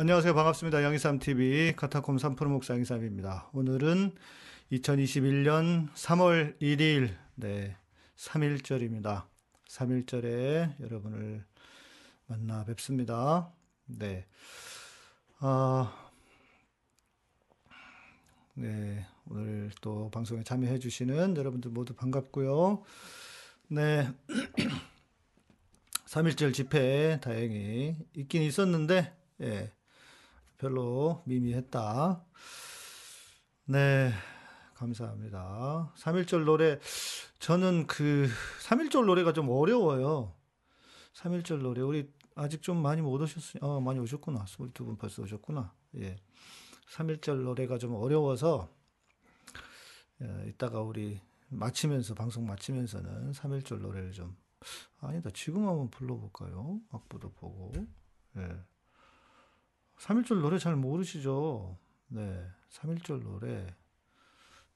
안녕하세요. 반갑습니다. 양희삼TV 카타콤 3프로 목사 양희삼입니다. 오늘은 2021년 3월 1일, 네, 3일절입니다. 3일절에 여러분을 만나 뵙습니다. 네. 아, 네. 오늘 또 방송에 참여해 주시는 여러분들 모두 반갑고요. 네. 3일절 집회 다행히 있긴 있었는데, 예. 별로 미미했다. 네. 감사합니다. 3일절 노래, 저는 그, 3일절 노래가 좀 어려워요. 3일절 노래. 우리 아직 좀 많이 못 오셨으니, 어, 많이 오셨구나. 우리 두분 벌써 오셨구나. 예. 3일절 노래가 좀 어려워서, 예, 이따가 우리 마치면서, 방송 마치면서는 3일절 노래를 좀, 아니다. 지금 한번 불러볼까요? 악보도 보고. 예. 3일절 노래 잘 모르시죠? 네. 3일절 노래.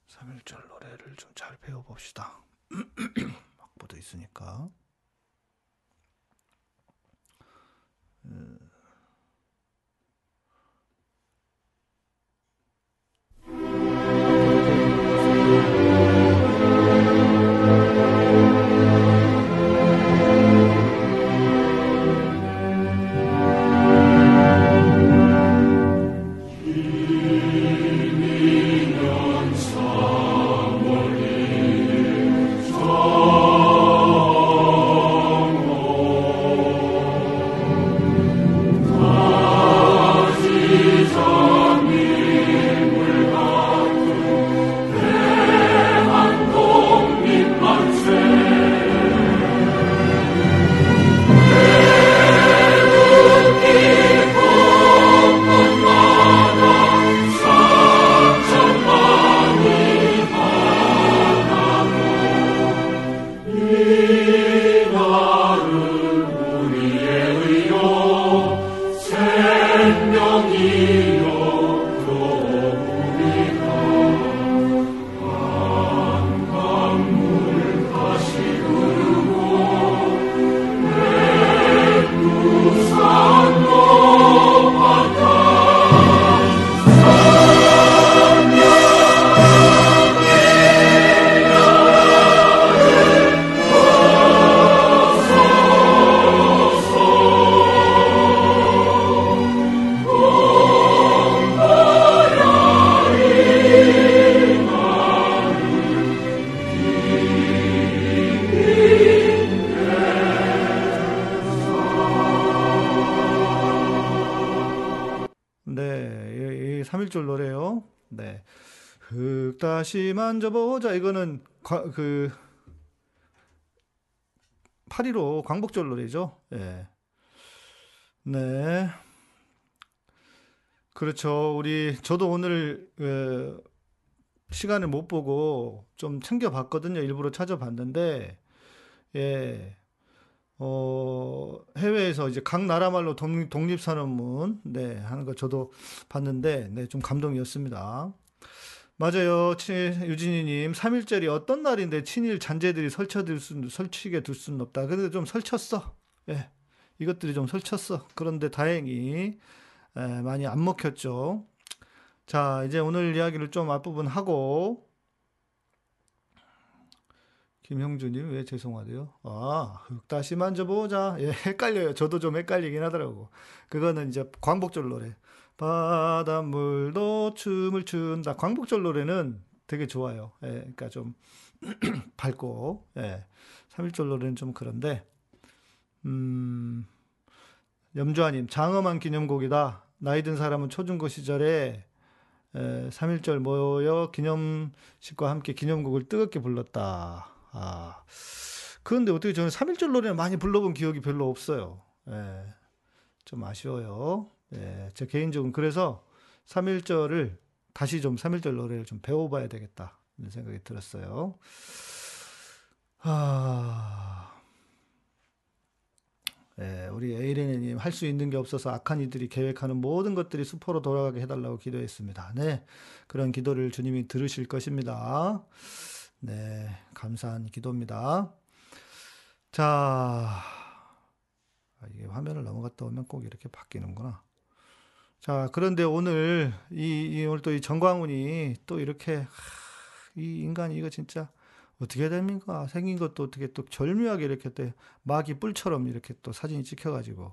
3일절 노래를 좀 잘 배워봅시다. 악보도 있으니까. 네, 만져보자. 이거는 과- 그 8.15 광복절 노래죠. 예. 네. 그렇죠. 우리 저도 오늘 어, 시간을 못 보고 좀 챙겨봤거든요. 일부러 찾아봤는데 예. 어, 해외에서 이제 각 나라 말로 독립, 독립선언문, 네, 하는 거 저도 봤는데, 네, 좀 감동이었습니다. 맞아요. 치- 유진이님, 3일절이 어떤 날인데 친일 잔재들이 설쳐둘 수, 설치게 둘 수는 없다. 그래도 좀 설쳤어. 예, 이것들이 좀 설쳤어. 그런데 다행히, 에, 많이 안 먹혔죠. 자, 이제 오늘 이야기를 좀 앞부분 하고, 김형주님, 왜 죄송하대요? 아, 흙 다시 만져보자. 예, 헷갈려요. 저도 좀 헷갈리긴 하더라고. 그거는 이제 광복절 노래. 바닷물도 춤을 춘다. 광복절 노래는 되게 좋아요. 예, 그러니까 좀 밝고, 예. 3.1절 노래는 좀 그런데, 음, 염주아님, 장엄한 기념곡이다. 나이 든 사람은 초중고 시절에 에, 3.1절 모여 기념식과 함께 기념곡을 뜨겁게 불렀다. 아, 그런데 어떻게 저는 3.1절 노래를 많이 불러본 기억이 별로 없어요. 예, 좀 아쉬워요. 예, 제 개인적으로 그래서 3.1절을 다시 좀 3.1절 노래를 좀 배워봐야 되겠다. 이런 생각이 들었어요. 아, 예, 우리 에이레네님 할 수 있는 게 없어서 악한 이들이 계획하는 모든 것들이 수포로 돌아가게 해달라고 기도했습니다. 네, 그런 기도를 주님이 들으실 것입니다. 네, 감사한 기도입니다. 자, 아, 이게 화면을 넘어갔다 오면 꼭 이렇게 바뀌는구나. 자, 그런데 오늘 이, 이 오늘 또 이 정광훈이 또 이렇게 하, 이 인간이 이거 진짜 어떻게 됩니까? 생긴 것도 어떻게 또 절묘하게 이렇게 또 마귀 뿔처럼 이렇게 또 사진이 찍혀가지고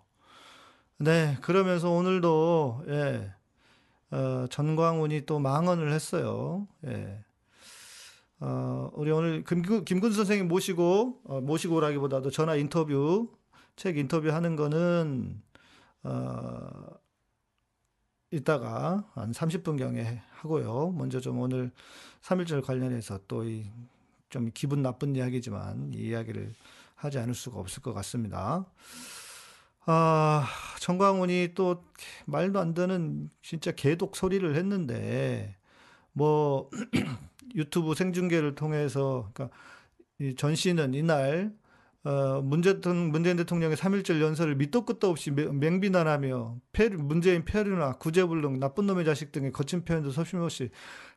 네, 그러면서 오늘도 예, 어, 전광훈이 또 망언을 했어요. 예. 어, 우리 오늘 김, 김근 선생님 모시고 어, 모시고라기보다도 전화 인터뷰 책 인터뷰 하는 거는 어, 이따가 한 30분경에 하고요. 먼저 좀 오늘 3.1절 관련해서 또 이 좀 기분 나쁜 이야기지만 이 이야기를 하지 않을 수가 없을 것 같습니다. 아, 정광훈이 또 말도 안 되는 진짜 개독 소리를 했는데 뭐 유튜브 생중계를 통해서 그러니까 전 씨는 이날 어, 문재, 문재인 대통령의 3.1절 연설을 밑도 끝도 없이 맹비난하며 페르, 문재인 페르나 구제불능 나쁜 놈의 자식 등의 거친 표현도 서슴없이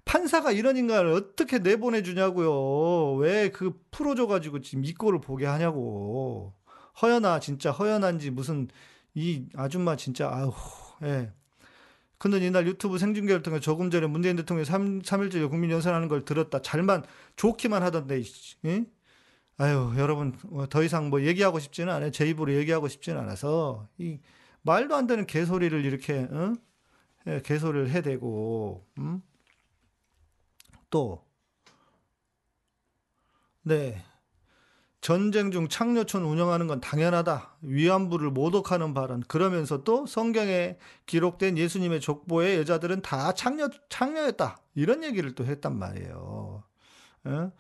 판사가 이런 인간을 어떻게 내보내주냐고요. 왜 그 풀어줘가지고 지금 이 꼴을 보게 하냐고. 허연아 진짜 허연한지 무슨 이 아줌마 진짜 아우 예. 근데 이날 유튜브 생중계를 통해 조금 전에 문재인 대통령이 3, 3일째 국민 연설하는 걸 들었다. 잘만 좋기만 하던데 예? 아유, 여러분, 뭐더 이상 뭐 얘기하고 싶지는 않아요. 제 입으로 얘기하고 싶지는 않아서, 이, 말도 안 되는 개소리를 이렇게, 어? 예, 개소리를 해대고, 음? 또, 네. 전쟁 중 창녀촌 운영하는 건 당연하다. 위안부를 모독하는 발언. 그러면서 또 성경에 기록된 예수님의 족보의 여자들은 다 창녀, 창녀였다. 이런 얘기를 또 했단 말이에요. 예?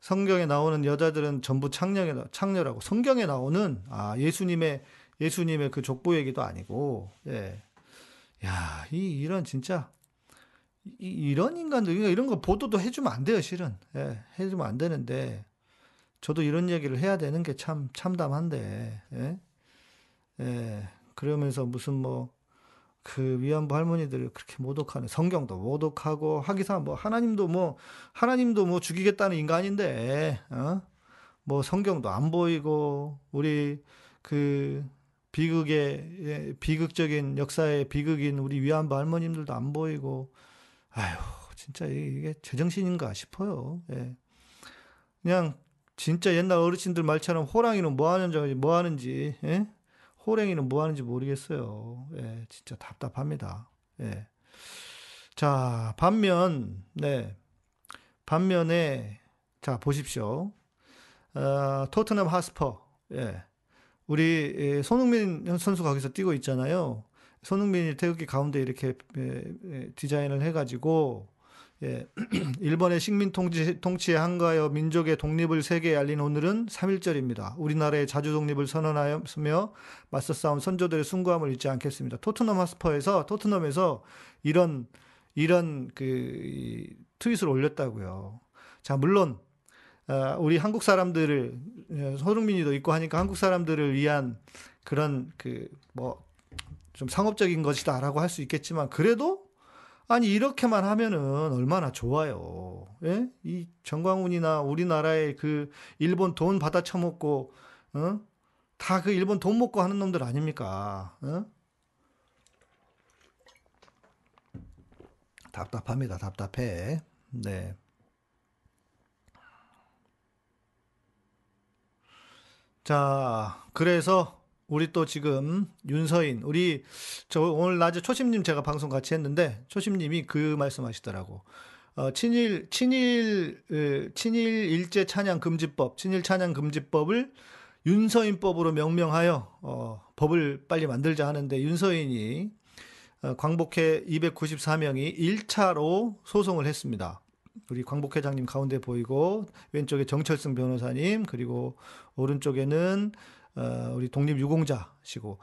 성경에 나오는 여자들은 전부 창녀, 창녀라고. 성경에 나오는, 아, 예수님의, 예수님의 그 족보 얘기도 아니고, 예. 야, 이, 이런 진짜, 이, 이런 인간들, 이런 거 보도도 해 주면 안 돼요, 실은. 예, 해 주면 안 되는데, 저도 이런 얘기를 해야 되는 게 참, 참담한데, 예. 예, 그러면서 무슨 뭐, 그 위안부 할머니들을 그렇게 모독하는 성경도 모독하고 하기사 뭐 하나님도 뭐 하나님도 뭐 죽이겠다는 인간인데 어? 뭐 성경도 안 보이고 우리 그 비극의 예, 비극적인 역사의 비극인 우리 위안부 할머님들도 안 보이고 아유 진짜 이게 제정신인가 싶어요. 예. 그냥 진짜 옛날 어르신들 말처럼 호랑이는 뭐 하는지 뭐 하는지 예? 호랭이는 뭐 하는지 모르겠어요. 예, 진짜 답답합니다. 예. 자, 반면, 네. 반면에, 자, 보십시오. 어, 토트넘 하스퍼, 예. 우리 예, 손흥민 선수가 거기서 뛰고 있잖아요. 손흥민이 태극기 가운데 이렇게 예, 예, 디자인을 해가지고 예, 일본의 식민 통치, 통치에 한가하여 민족의 독립을 세계에 알린 오늘은 3.1절입니다. 우리나라의 자주 독립을 선언하였으며 맞서 싸운 선조들의 숭고함을 잊지 않겠습니다. 토트넘 하스퍼에서, 토트넘에서 이런, 이런 그, 트윗을 올렸다고요. 자, 물론, 어, 우리 한국 사람들을, 어, 손흥민이도 있고 하니까 한국 사람들을 위한 그런 그, 뭐, 좀 상업적인 것이다라고 할 수 있겠지만, 그래도 아니 이렇게만 하면은 얼마나 좋아요. 예? 이 정광훈이나 우리나라의 그 일본 돈 받아 처먹고 어? 다 그 일본 돈 먹고 하는 놈들 아닙니까? 어? 답답합니다. 답답해. 네. 자, 그래서 우리 또 지금 윤서인, 우리 저 오늘 낮에 초심님 제가 방송 같이 했는데 초심님이 그 말씀하시더라고. 어, 친일 친일 친일 일제 찬양 금지법, 친일 찬양 금지법을 윤서인법으로 명명하여 어, 법을 빨리 만들자 하는데 윤서인이 어, 광복회 294명이 1차로 소송을 했습니다. 우리 광복 회장님 가운데 보이고 왼쪽에 정철승 변호사님 그리고 오른쪽에는 어, 우리 독립유공자시고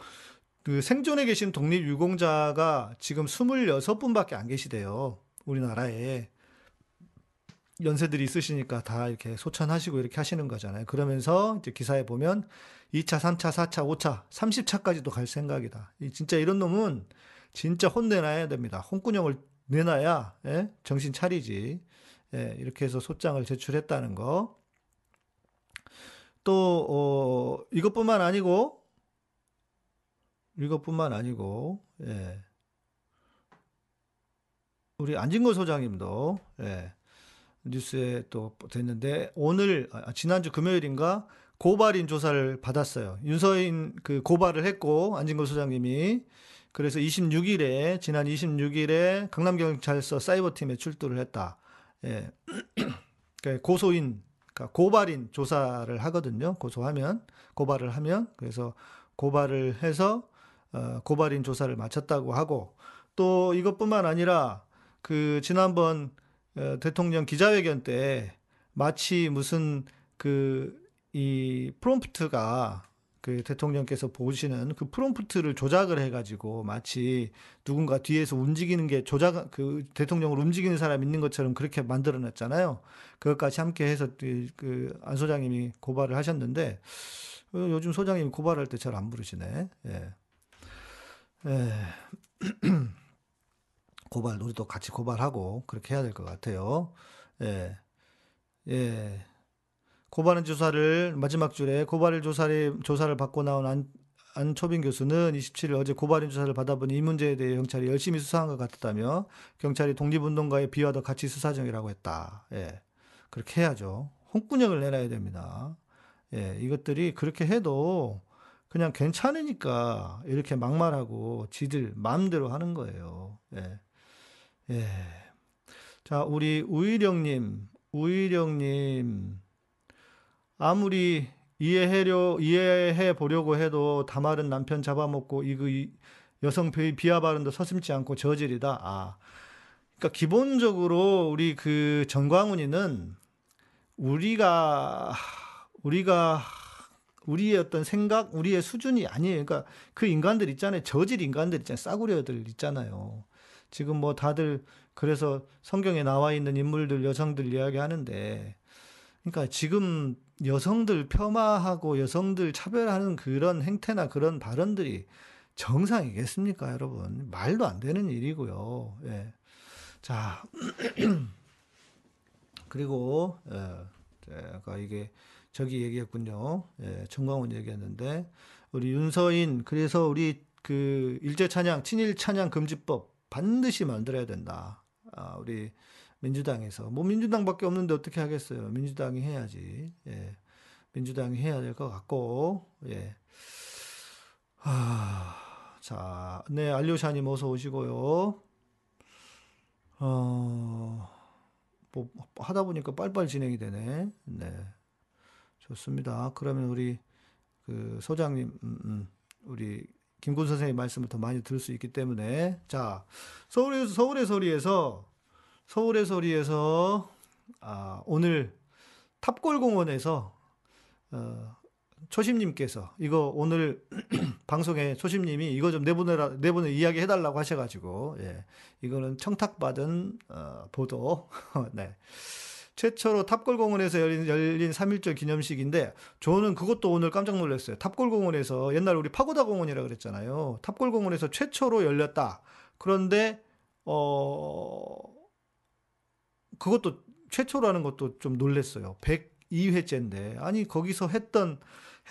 그 생존에 계신 독립유공자가 지금 26분밖에 안 계시대요. 우리나라에. 연세들이 있으시니까 다 이렇게 소천하시고 이렇게 하시는 거잖아요. 그러면서 이제 기사에 보면 2차, 3차, 4차, 5차, 30차까지도 갈 생각이다. 진짜 이런 놈은 진짜 혼내놔야 됩니다. 홍군형을 내놔야 예? 정신 차리지. 예, 이렇게 해서 소장을 제출했다는 거. 또, 어, 이것뿐만 아니고, 이것뿐만 아니고, 예. 우리 안진걸 소장님도 예, 뉴스에 또 됐는데 오늘 아, 지난주 금요일인가 고발인 조사를 받았어요. 윤서인 그 고발을 했고 안진걸 소장님이 그래서 26일에 지난 26일에 강남경찰서 사이버팀에 출두를 했다. 예. 그러니까 고소인 그러니까 고발인 조사를 하거든요. 고소하면 고발을 하면 그래서 고발을 해서 어, 고발인 조사를 마쳤다고 하고 또 이것뿐만 아니라 그 지난번 어, 대통령 기자회견 때 마치 무슨 그 이 프롬프트가 그 대통령께서 보시는 그 프롬프트를 조작을 해가지고 마치 누군가 뒤에서 움직이는 게 조작 그 대통령을 움직이는 사람 있는 것처럼 그렇게 만들어냈잖아요. 그것까지 함께 해서 그 안 소장님이 고발을 하셨는데 어, 요즘 소장님 고발할 때 잘 안 부르시네. 예. 예. 고발, 우리도 같이 고발하고 그렇게 해야 될 것 같아요. 예. 예. 고발은 조사를, 마지막 줄에 고발을 조사를, 조사를 받고 나온 안, 안초빈 교수는 27일 어제 고발인 조사를 받아보니 이 문제에 대해 경찰이 열심히 수사한 것 같았다며 경찰이 독립운동가의 비와도 같이 수사 중이라고 했다. 예. 그렇게 해야죠. 홍군형을 내놔야 됩니다. 예. 이것들이 그렇게 해도 그냥 괜찮으니까 이렇게 막말하고 지들 마음대로 하는 거예요. 예. 예. 자, 우리 우일영님, 우일영님, 아무리 이해해려, 이해해 보려고 해도 다말은 남편 잡아먹고 이그 이, 여성 비하 발언도 서슴지 않고 저질이다. 아. 그러니까 기본적으로 우리 그 정광훈이는 우리가 우리가 우리의 어떤 생각, 우리의 수준이 아니에요. 그러니까 그 인간들 있잖아요. 저질 인간들 있잖아요. 싸구려들 있잖아요. 지금 뭐 다들 그래서 성경에 나와 있는 인물들, 여성들 이야기 하는데, 그러니까 지금 여성들 폄하하고 여성들 차별하는 그런 행태나 그런 발언들이 정상이겠습니까, 여러분? 말도 안 되는 일이고요. 예. 자, 그리고, 예, 제가 이게 저기 얘기했군요. 예, 정광훈 얘기했는데 우리 윤서인 그래서 우리 그 일제 찬양 친일 찬양 금지법 반드시 만들어야 된다. 아, 우리 민주당에서 뭐 민주당밖에 없는데 어떻게 하겠어요? 민주당이 해야지. 예. 민주당이 해야 될 것 같고 예. 아, 자, 네 알료샤님 어서 오시고요. 어, 뭐 하다 보니까 빨빨 진행이 되네. 네. 좋습니다. 그러면 우리 그 소장님, 음, 음, 우리 김군 선생님 말씀을 더 많이 들을 수 있기 때문에 자 서울의 서울의 소리에서 서울의 소리에서 아, 오늘 탑골공원에서 어, 초심님께서 이거 오늘 방송에 초심님이 이거 좀 내보내라 내보내 이야기 해달라고 하셔가지고 예 이거는 청탁받은 어, 보도 네 최초로 탑골공원에서 열린, 열린 3.1절 기념식인데 저는 그것도 오늘 깜짝 놀랐어요. 탑골공원에서 옛날 우리 파고다 공원이라 그랬잖아요. 탑골공원에서 최초로 열렸다. 그런데 어 그것도 최초라는 것도 좀 놀랐어요. 102회째인데 아니 거기서 했던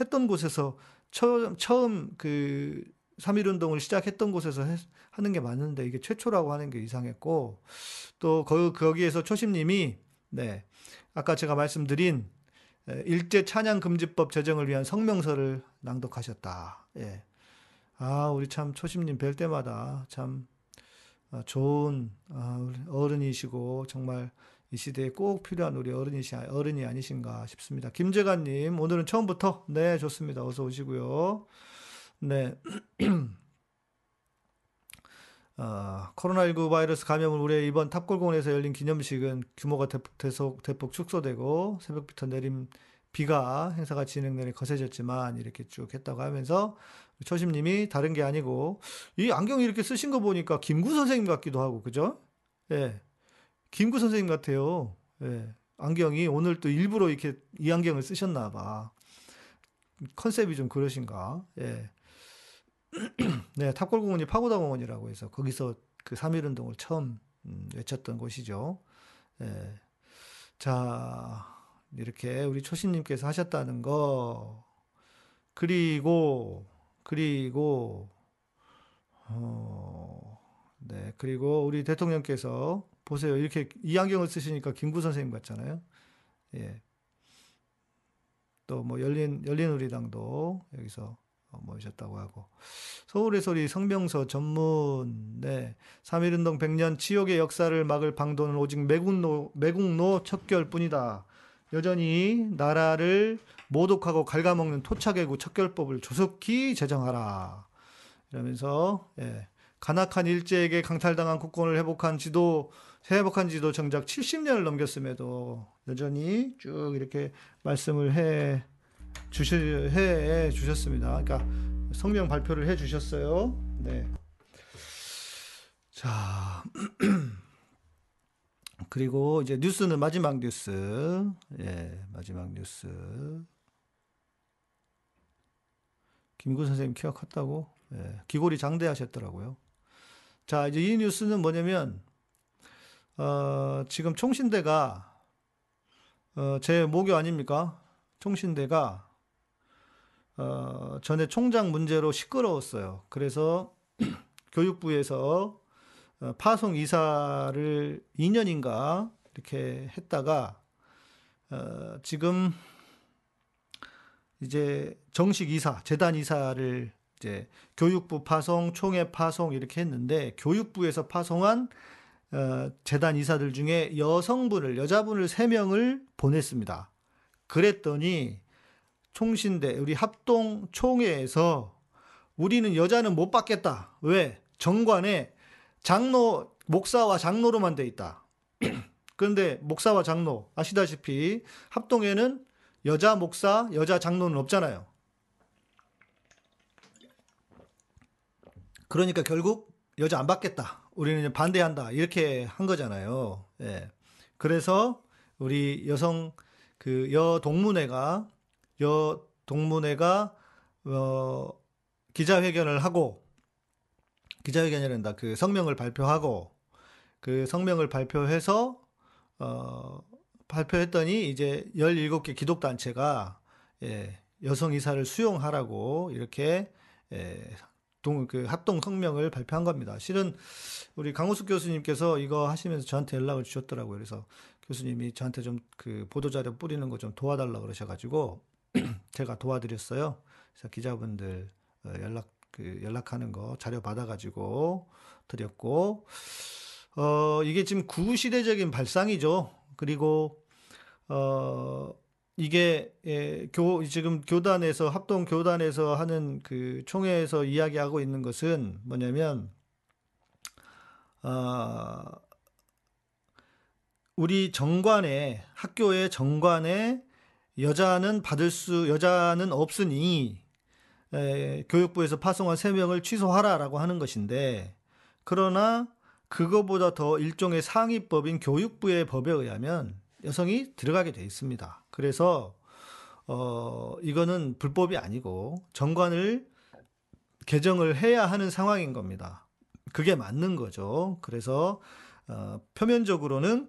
했던 곳에서 처음 처음 그 3.1 운동을 시작했던 곳에서 해, 하는 게 맞는데 이게 최초라고 하는 게 이상했고 또 거, 거기에서 초심님이 네. 아까 제가 말씀드린 일제 찬양 금지법 제정을 위한 성명서를 낭독하셨다. 예. 아, 우리 참 초심님 뵐 때마다 참 아, 좋은 아, 어른이시고 정말 이 시대에 꼭 필요한 우리 어른이시 어른이 아니신가 싶습니다. 김재관님 오늘은 처음부터 네 좋습니다. 어서 오시고요. 네. 어, 코로나19 바이러스 감염을 우려 이번 탑골공원에서 열린 기념식은 규모가 대폭, 대폭 축소되고 새벽부터 내린 비가 행사가 진행되니 거세졌지만 이렇게 쭉 했다고 하면서 초심님이 다른 게 아니고 이 안경 이렇게 쓰신 거 보니까 김구 선생님 같기도 하고 그죠? 예, 김구 선생님 같아요. 예, 안경이 오늘 또 일부러 이렇게 이 안경을 쓰셨나 봐. 컨셉이 좀 그러신가? 예. 네, 탑골공원이 파고다 공원이라고 해서 거기서 그 3.1 운동을 처음 음, 외쳤던 곳이죠. 예. 자, 이렇게 우리 초신님께서 하셨다는 거, 그리고, 그리고, 어, 네, 그리고 우리 대통령께서 보세요. 이렇게 이 안경을 쓰시니까 김구 선생님 같잖아요. 예. 또 뭐 열린 열린 우리당도 여기서 어, 모이셨다고 하고 서울의 소리 성명서 전문 네 3.1운동 100년 치욕의 역사를 막을 방도는 오직 매국노 매국노 척결뿐이다. 여전히 나라를 모독하고 갉아먹는 토착애구 척결법을 조속히 제정하라. 이러면서 예, 간악한 일제에게 강탈당한 국권을 회복한 지도 회복한 지도 정작 70년을 넘겼음에도 여전히 쭉 이렇게 말씀을 해 주시 해 주셨습니다. 그러니까 성명 발표를 해 주셨어요. 네. 자. 그리고 이제 뉴스는 마지막 뉴스. 예, 마지막 뉴스. 김구 선생님 키가 컸다고? 예, 기골이 장대하셨더라고요. 자, 이제 이 뉴스는 뭐냐면, 어, 지금 총신대가, 어, 제 모교 아닙니까? 총신대가, 어, 전에 총장 문제로 시끄러웠어요. 그래서 교육부에서 어, 파송 이사를 2년인가 이렇게 했다가, 어, 지금 이제 정식 이사, 재단 이사를 이제 교육부 파송, 총회 파송 이렇게 했는데 교육부에서 파송한 어, 재단 이사들 중에 여성분을 여자분을 세 명을 보냈습니다. 그랬더니 총신대 우리 합동 총회에서 우리는 여자는 못 받겠다. 왜? 정관에 장로 목사와 장로로만 돼 있다. 그런데 목사와 장로 아시다시피 합동에는 여자 목사, 여자 장로는 없잖아요. 그러니까 결국 여자 안 받겠다. 우리는 반대한다. 이렇게 한 거잖아요. 예. 그래서 우리 여성 그 여동문회가 여동문회가 어 기자회견을 하고 기자회견이란다. 그 성명을 발표하고 그 성명을 발표해서 어 발표했더니 이제 17개 기독 단체가 예, 여성 이사를 수용하라고 이렇게 예, 동, 그 합동 성명을 발표한 겁니다. 실은 우리 강호숙 교수님께서 이거 하시면서 저한테 연락을 주셨더라고요. 그래서 교수님이 저한테 좀 그 보도자료 뿌리는 거 좀 도와달라 그러셔가지고 제가 도와드렸어요. 그래서 기자분들 어, 연락 그 연락하는 거 자료 받아가지고 드렸고 어 이게 지금 구시대적인 발상이죠. 그리고 어 이게 예, 교 지금 교단에서 합동 교단에서 하는 그 총회에서 이야기하고 있는 것은 뭐냐면 어, 우리 정관에 학교의 정관에 여자는 받을 수 여자는 없으니 에, 교육부에서 파송한 세 명을 취소하라라고 하는 것인데 그러나 그거보다 더 일종의 상위법인 교육부의 법에 의하면 여성이 들어가게 돼 있습니다. 그래서 어 이거는 불법이 아니고 정관을 개정을 해야 하는 상황인 겁니다. 그게 맞는 거죠. 그래서 어 표면적으로는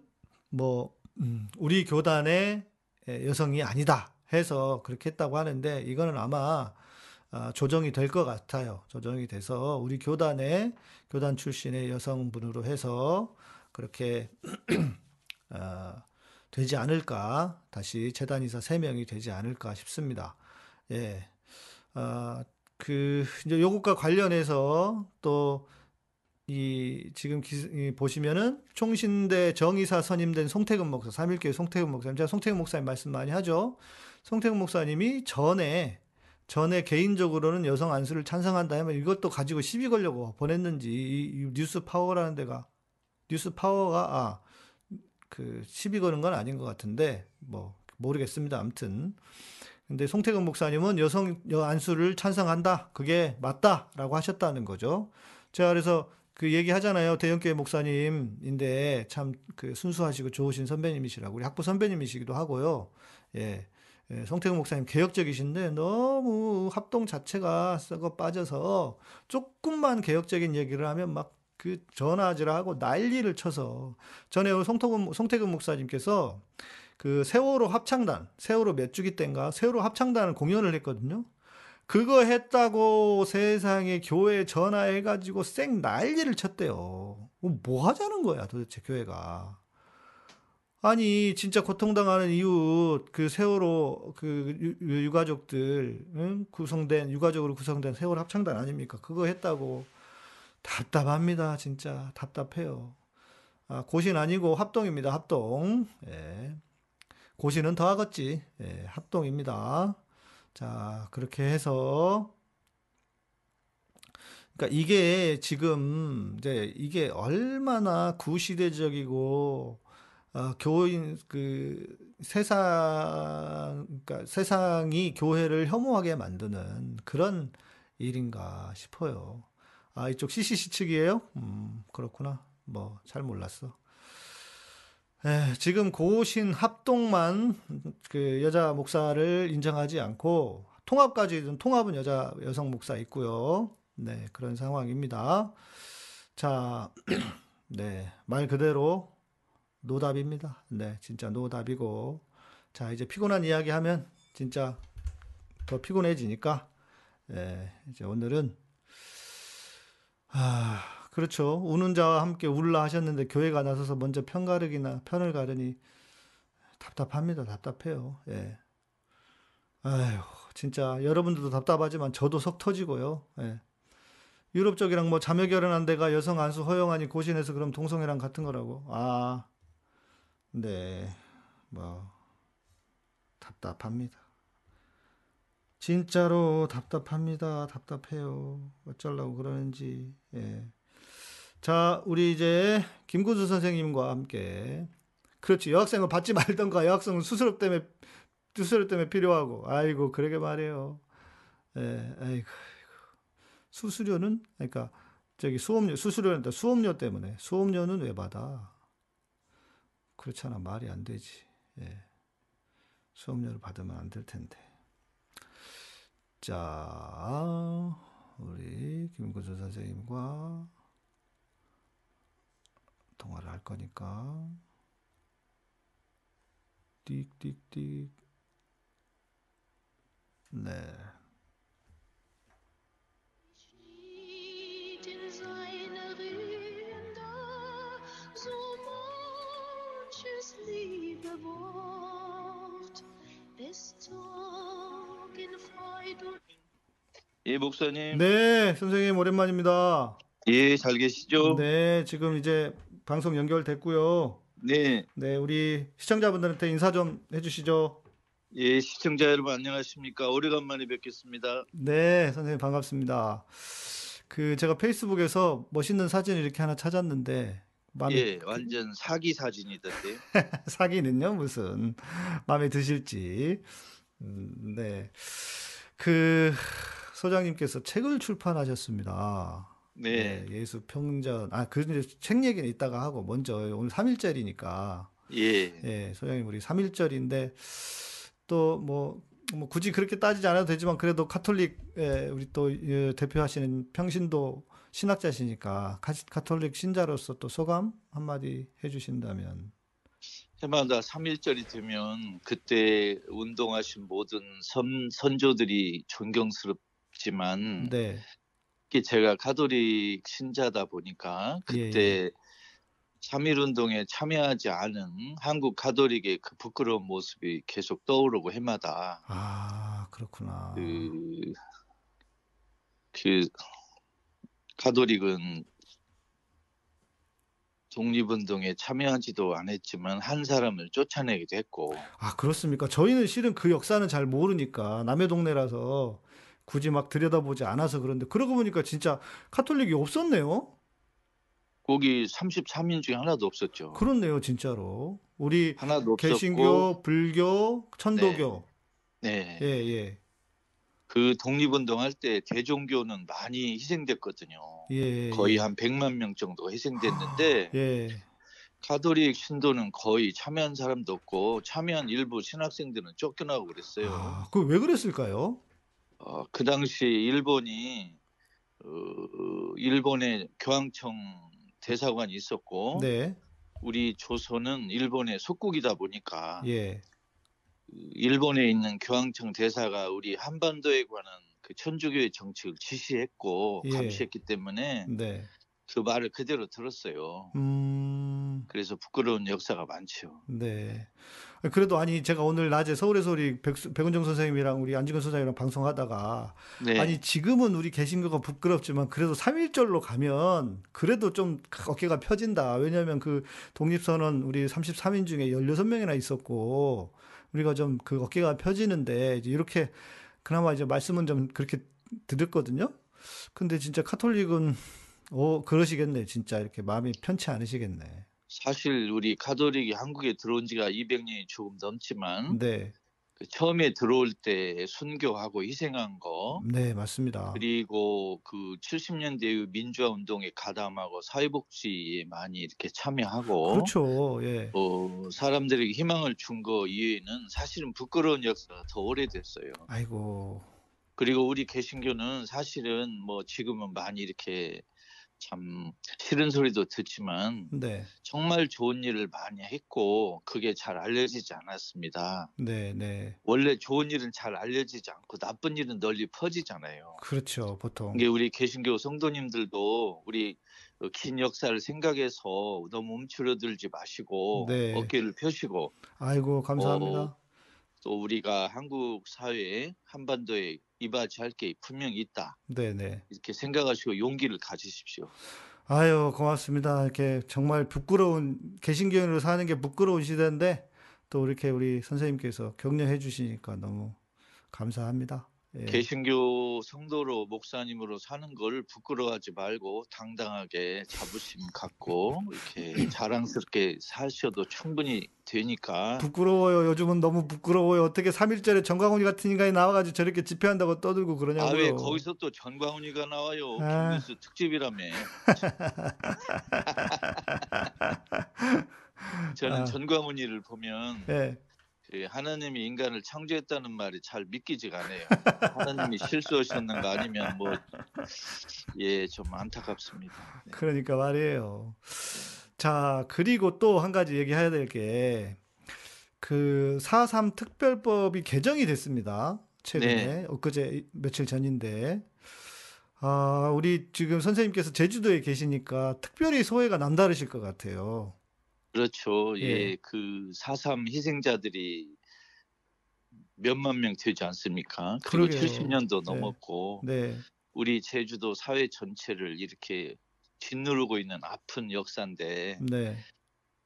뭐 음, 우리 교단의 여성이 아니다 해서 그렇게 했다고 하는데 이거는 아마 아, 조정이 될 것 같아요. 조정이 돼서 우리 교단의 교단 출신의 여성분으로 해서 그렇게 어, 되지 않을까 다시 재단 이사 3명이 되지 않을까 싶습니다. 예. 아, 그 이제 요것과 관련해서 또 이 지금 기, 이 보시면은 총신대 정이사 선임된 송태근 목사 3일교회 송태근 목사님 제가 송태근 목사님 말씀 많이 하죠. 송태근 목사님이 전에 전에 개인적으로는 여성 안수를 찬성한다 하면 이것도 가지고 시비 걸려고 보냈는지 이, 뉴스 파워라는 데가 뉴스 파워가 아, 그 시비 거는 건 아닌 것 같은데 뭐 모르겠습니다. 아무튼 근데 송태근 목사님은 여성 여 안수를 찬성한다. 그게 맞다라고 하셨다는 거죠. 제가 그래서 그 얘기 하잖아요. 대형교회 목사님인데 참 그 순수하시고 좋으신 선배님이시라고 우리 학부 선배님이시기도 하고요. 예. 예, 송태근 목사님 개혁적이신데 너무 합동 자체가 썩어 빠져서 조금만 개혁적인 얘기를 하면 막 그 전화질하고 난리를 쳐서 전에 송태근, 송태근 목사님께서 그 세월호 합창단, 세월호 몇 주기 때인가 세월호 합창단을 공연을 했거든요. 그거 했다고 세상에 교회 전화해가지고 쌩 난리를 쳤대요. 뭐, 뭐 하자는 거야 도대체 교회가. 아니 진짜 고통당하는 이웃 그 세월호 그 유, 유가족들 응? 구성된 유가족으로 구성된 세월 합창단 아닙니까? 그거 했다고 답답합니다 진짜 답답해요. 아, 고신 아니고 합동입니다 합동. 예. 고신은 더 하겠지. 예, 합동입니다. 자, 그렇게 해서 그러니까 이게 지금 이제 이게 얼마나 구시대적이고 어, 교인 그 세상 그러니까 세상이 교회를 혐오하게 만드는 그런 일인가 싶어요. 아, 이쪽 CCC 측이에요? 음, 그렇구나. 뭐 잘 몰랐어. 에, 지금 고신 합동만 그 여자 목사를 인정하지 않고 통합까지 통합은 여자 여성 목사 있고요. 네, 그런 상황입니다. 자, 네, 말 그대로 노답입니다. 네, 진짜 노답이고. 자, 이제 피곤한 이야기 하면 진짜 더 피곤해지니까, 네, 이제 오늘은, 아, 그렇죠. 우는 자와 함께 울라 하셨는데 교회가 나서서 먼저 편 가르기나 편을 가르니 답답합니다. 답답해요. 예. 아휴, 진짜 여러분들도 답답하지만 저도 속 터지고요. 예. 유럽 쪽이랑 뭐 자매 결혼한 데가 여성 안수 허용하니 고신해서 그럼 동성애랑 같은 거라고. 아, 네, 뭐 답답합니다. 진짜로 답답합니다. 답답해요. 어쩌려고 그러는지. 예. 자, 우리 이제 김구수 선생님과 함께 그렇지. 여학생은 받지 말던가. 여학생은 수수료 때문에 수수료 때문에 필요하고. 아이고, 그러게 말해요. 예, 아이고, 수수료는 그러니까 저기 수업료 수수료는 수업료 때문에 수업료는 왜 받아? 그렇잖아. 말이 안 되지. 예. 수업료를 받으면 안 될 텐데. 자, 우리 김구수 선생님과 통화를 할 거니까 띡띡띡 네 manches liebe Wort. Es zog in Freud und 예, 목사님. 네, 선생님 오랜만입니다. 예, 잘 계시죠? 네, 지금 이제 방송 연결됐고요. 네. 네, 우리 시청자분들한테 인사 좀 해주시죠. 예, 시청자 여러분 안녕하십니까? 오래간만에 뵙겠습니다. 네, 선생님 반갑습니다. 그 제가 페이스북에서 멋있는 사진 이렇게 하나 찾았는데 마음에 예, 완전 사기 사진이던데. 사기는요 무슨 마음에 드실지 음, 네. 그 소장님께서 책을 출판하셨습니다. 네. 네, 예수 평전 아 그 책 얘기는 이따가 하고 먼저 오늘 3일절이니까 예. 예, 소장님 우리 3일절인데 또뭐 뭐 굳이 그렇게 따지지 않아도 되지만 그래도 카톨릭 예, 우리 또 예, 대표하시는 평신도 신학자시니까 가, 가톨릭 신자로서 또 소감 한마디 해주신다면. 해마다 3일절이 되면 그때 운동하신 모든 선, 선조들이 존경스럽지만 네, 제가 가톨릭 신자다 보니까 예, 그때 3.1 운동에 참여하지 않은 한국 가톨릭의 그 부끄러운 모습이 계속 떠오르고 해마다. 아 그렇구나. 그, 그 가톨릭은 독립운동에 참여하지도 않았지만 한 사람을 쫓아내기도 했고 아 그렇습니까? 저희는 실은 그 역사는 잘 모르니까 남의 동네라서 굳이 막 들여다보지 않아서 그런데 그러고 보니까 진짜 카톨릭이 없었네요. 거기 33인 중에 하나도 없었죠. 그렇네요, 진짜로. 우리 하나도 없었고 개신교, 불교, 천도교. 네. 예, 예. 그 독립운동 할 때 대종교는 많이 희생됐거든요. 예. 거의 예. 한 100만 명 정도 희생됐는데 예. 가톨릭 신도는 거의 참여한 사람도 없고 참여한 일부 신학생들은 쫓겨나고 그랬어요. 아, 그왜 그랬을까요? 어, 그 당시 일본이 어, 일본의 교황청 대사관이 있었고 네. 우리 조선은 일본의 속국이다 보니까 예. 일본에 있는 교황청 대사가 우리 한반도에 관한 그 천주교의 정책을 지시했고 예. 감시했기 때문에 네. 그 말을 그대로 들었어요. 음, 그래서 부끄러운 역사가 많죠. 네. 그래도 아니 제가 오늘 낮에 서울에서 우리 백, 백은정 선생님이랑 우리 안지근 선생님이랑 방송하다가 네. 아니 지금은 우리 개신교가 부끄럽지만 그래도 삼일절로 가면 그래도 좀 어깨가 펴진다. 왜냐하면 그 독립선언 우리 33인 중에 16명이나 있었고 우리가 좀 그 어깨가 펴지는데 이제 이렇게 그나마 이제 말씀은 좀 그렇게 드렸거든요. 근데 진짜 카톨릭은 어 그러시겠네. 진짜 이렇게 마음이 편치 않으시겠네. 사실 우리 가톨릭이 한국에 들어온 지가 200년이 조금 넘지만 네. 그 처음에 들어올 때 순교하고 희생한 거 네, 맞습니다. 그리고 그 70년대 민주화 운동에 가담하고 사회복지에 많이 이렇게 참여하고 그렇죠. 예. 어, 사람들에게 희망을 준 거 이외에는 사실은 부끄러운 역사가 더 오래됐어요. 아이고. 그리고 우리 개신교는 사실은 뭐 지금은 많이 이렇게 참 싫은 소리도 듣지만 네. 정말 좋은 일을 많이 했고 그게 잘 알려지지 않았습니다. 네, 네. 원래 좋은 일은 잘 알려지지 않고 나쁜 일은 널리 퍼지잖아요. 그렇죠. 보통. 이게 우리 개신교 성도님들도 우리 그긴 역사를 생각해서 너무 움츠러들지 마시고 네. 어깨를 펴시고 아이고, 감사합니다. 어, 또 우리가 한국 사회에 한반도에 이바지할 게 분명히 있다 네, 네. 이렇게 생각하시고 용기를 가지십시오. 아유, 고맙습니다. 이렇게 정말 부끄러운 개신교인으로 사는 게 부끄러운 시대인데 또 이렇게 우리 선생님께서 격려해 주시니까 너무 감사합니다. 예. 개신교 성도로 목사님으로 사는 걸 부끄러워하지 말고 당당하게 자부심 갖고 이렇게 자랑스럽게 사셔도 충분히 되니까 부끄러워요. 요즘은 너무 부끄러워요. 어떻게 3일절에 정광훈이 같은 인간이 나와가지고 저렇게 집회한다고 떠들고 아 그러냐고요. 왜 거기서 또 전광훈이가 나와요? 아. 김뉴스 특집이라며. 저는 아. 전광훈이를 보면 예. 그 하나님이 인간을 창조했다는 말이 잘 믿기지가 않아요. 하나님이 실수하셨는가 아니면 뭐 예 좀 안타깝습니다. 네. 그러니까 말이에요. 자, 그리고 또 한 가지 얘기해야 될 게, 그, 4.3 특별법이 개정이 됐습니다. 최근에. 네. 엊그제 며칠 전인데. 아, 우리 지금 선생님께서 제주도에 계시니까 특별히 소외가 남다르실 것 같아요. 그렇죠. 예. 예, 그 4.3 희생자들이 몇만 명 되지 않습니까? 그리고 그러게요. 70년도 네. 넘었고 네. 우리 제주도 사회 전체를 이렇게 짓누르고 있는 아픈 역사인데 네.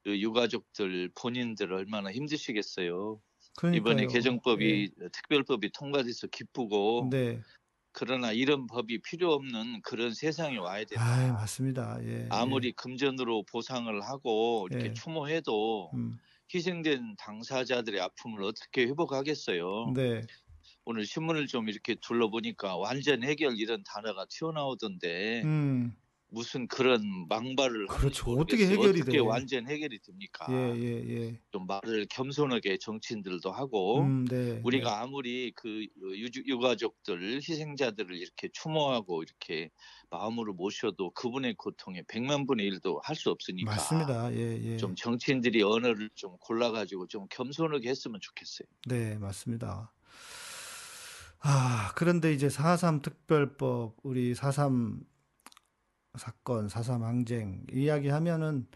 그 유가족들 본인들 얼마나 힘드시겠어요. 그러니까요. 이번에 개정법이 특별법이 통과돼서 기쁘고 네. 그러나 이런 법이 필요 없는 그런 세상이 와야 된다. 아, 맞습니다. 예. 아무리 금전으로 보상을 하고 이렇게 예. 추모해도 예. 음, 희생된 당사자들의 아픔을 어떻게 회복하겠어요? 네. 오늘 신문을 좀 이렇게 둘러보니까 완전 해결 이런 단어가 튀어나오던데 음, 무슨 그런 망발을 그렇죠. 어떻게. 해결이 어떻게 돼? 완전 해결이 됩니까? 예, 예, 예. 좀 말을 겸손하게 정치인들도 하고 음, 네. 우리가 아무리 그 유- 유가족들 희생자들을 이렇게 추모하고 이렇게 마음으로 모셔도 그분의 고통에 백만 분의 일도 할수 네. 없으니까 맞습니다. 예, 예. 좀 정치인들이 언어를 좀 골라가지고 좀 겸손하게 했으면 좋겠어요. 네, 맞습니다. 아, 그런데 이제 4.3 특별법, 우리 4.3 사건, 4.3 항쟁 이야기하면은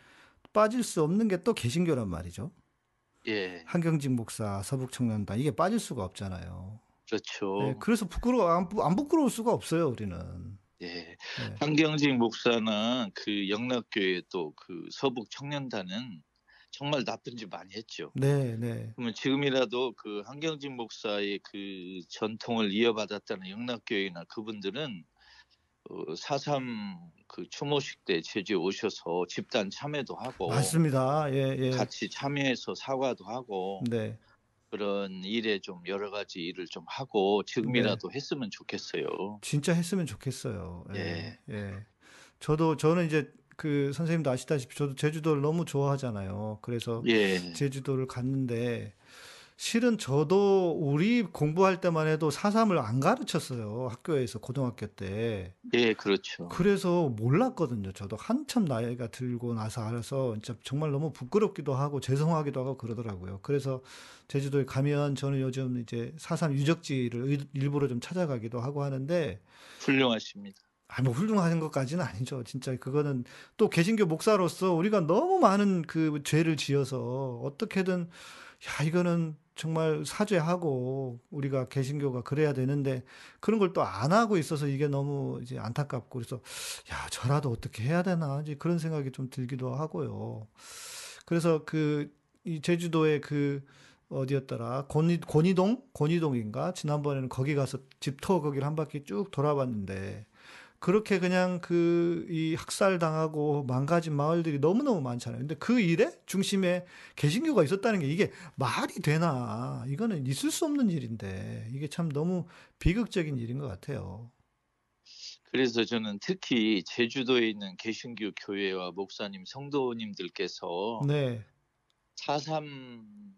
빠질 수 없는 게 또 개신교란 말이죠. 예, 한경직 목사, 서북청년단 이게 빠질 수가 없잖아요. 그렇죠. 네, 그래서 부끄러워 안, 부- 안 부끄러울 수가 없어요, 우리는. 예, 네. 한경직 목사나 그 영락교회 또 그 서북 청년단은 정말 나쁜 짓 많이 했죠. 네, 네. 그러면 지금이라도 그 한경직 목사의 그 전통을 이어받았다는 영락교회나 그분들은 어, 4.3 그 추모식 때 제주에 오셔서 집단 참여도 하고 맞습니다. 예, 예. 같이 참여해서 사과도 하고 네. 그런 일에 좀 여러 가지 일을 좀 하고 지금이라도 했으면 좋겠어요. 진짜 했으면 좋겠어요. 예. 예. 예. 저도 저는 이제 그 선생님도 아시다시피 저도 제주도를 너무 좋아하잖아요. 그래서 예, 제주도를 갔는데 실은 저도 우리 공부할 때만 해도 사삼을 안 가르쳤어요. 학교에서 고등학교 때. 예, 그렇죠. 그래서 몰랐거든요. 저도 한참 나이가 들고 나서 알아서 진짜 정말 너무 부끄럽기도 하고 죄송하기도 하고 그러더라고요. 그래서 제주도에 가면 저는 요즘 이제 사삼 유적지를 의- 일부러 좀 찾아가기도 하고 하는데 훌륭하십니다. 아, 뭐 훌륭한 것까지는 아니죠. 진짜 그거는 또 개신교 목사로서 우리가 너무 많은 그 죄를 지어서 어떻게든 야, 이거는 정말 사죄하고 우리가 개신교가 그래야 되는데 그런 걸 또 안 하고 있어서 이게 너무 이제 안타깝고 그래서 야, 저라도 어떻게 해야 되나 이제 그런 생각이 좀 들기도 하고요. 그래서 그 이 제주도의 그 어디였더라? 권이, 권이동? 권이동인가? 지난번에는 거기 가서 집터 거기를 한 바퀴 쭉 돌아봤는데 그렇게 그냥 그 이 학살 당하고 망가진 마을들이 너무너무 많잖아요. 근데 그 일에 중심에 개신교가 있었다는 게 이게 말이 되나? 이거는 있을 수 없는 일인데 이게 참 너무 비극적인 일인 것 같아요. 그래서 저는 특히 제주도에 있는 개신교 교회와 목사님, 성도님들께서 네, 4.3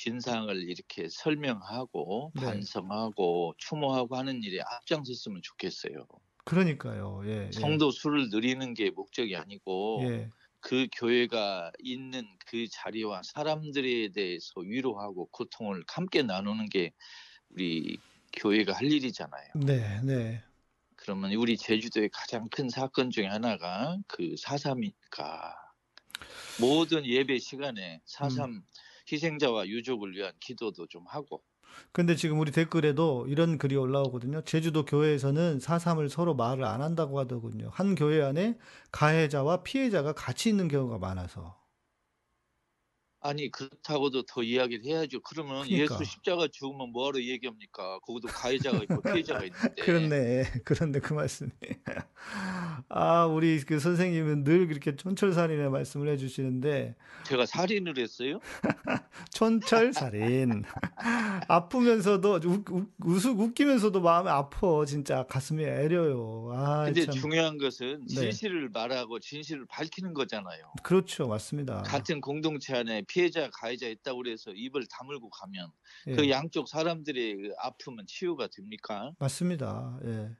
진상을 이렇게 설명하고 네. 반성하고 추모하고 하는 일에 앞장섰으면 좋겠어요. 그러니까요. 예, 예, 성도 수를 늘리는 게 목적이 아니고 예, 그 교회가 있는 그 자리와 사람들에 대해서 위로하고 고통을 함께 나누는 게 우리 교회가 할 일이잖아요. 네, 네, 그러면 우리 제주도의 가장 큰 사건 중에 하나가 그 4.3이니까 모든 예배 시간에 4.3 희생자와 유족을 위한 기도도 좀 하고 근데 지금 우리 댓글에도 이런 글이 올라오거든요. 제주도 교회에서는 4.3을 서로 말을 안 한다고 하더군요. 한 교회 안에 가해자와 피해자가 같이 있는 경우가 많아서. 아니 그렇다고도 더 이야기를 해야죠. 그러면 그러니까. 예수 십자가 죽으면 뭐하러 얘기합니까? 거기도 가해자가 있고 피해자가 있는데 그렇네. 그런데 그 말씀이. 아, 우리 그 선생님은 늘 그렇게 촌철살인의 말씀을 해주시는데, 제가 살인을 했어요? 촌철살인. 아프면서도, 웃, 웃, 웃- 웃기면서도 마음이 아파. 진짜 가슴이 애려요. 아, 근데 참. 중요한 것은 네. 진실을 말하고 진실을 밝히는 거잖아요. 그렇죠. 맞습니다. 같은 공동체 안에 피해자 가해자 있다고 그래서 입을 다물고 가면 예. 그 양쪽 사람들의 그 아픔은 치유가 됩니까? 맞습니다. 예.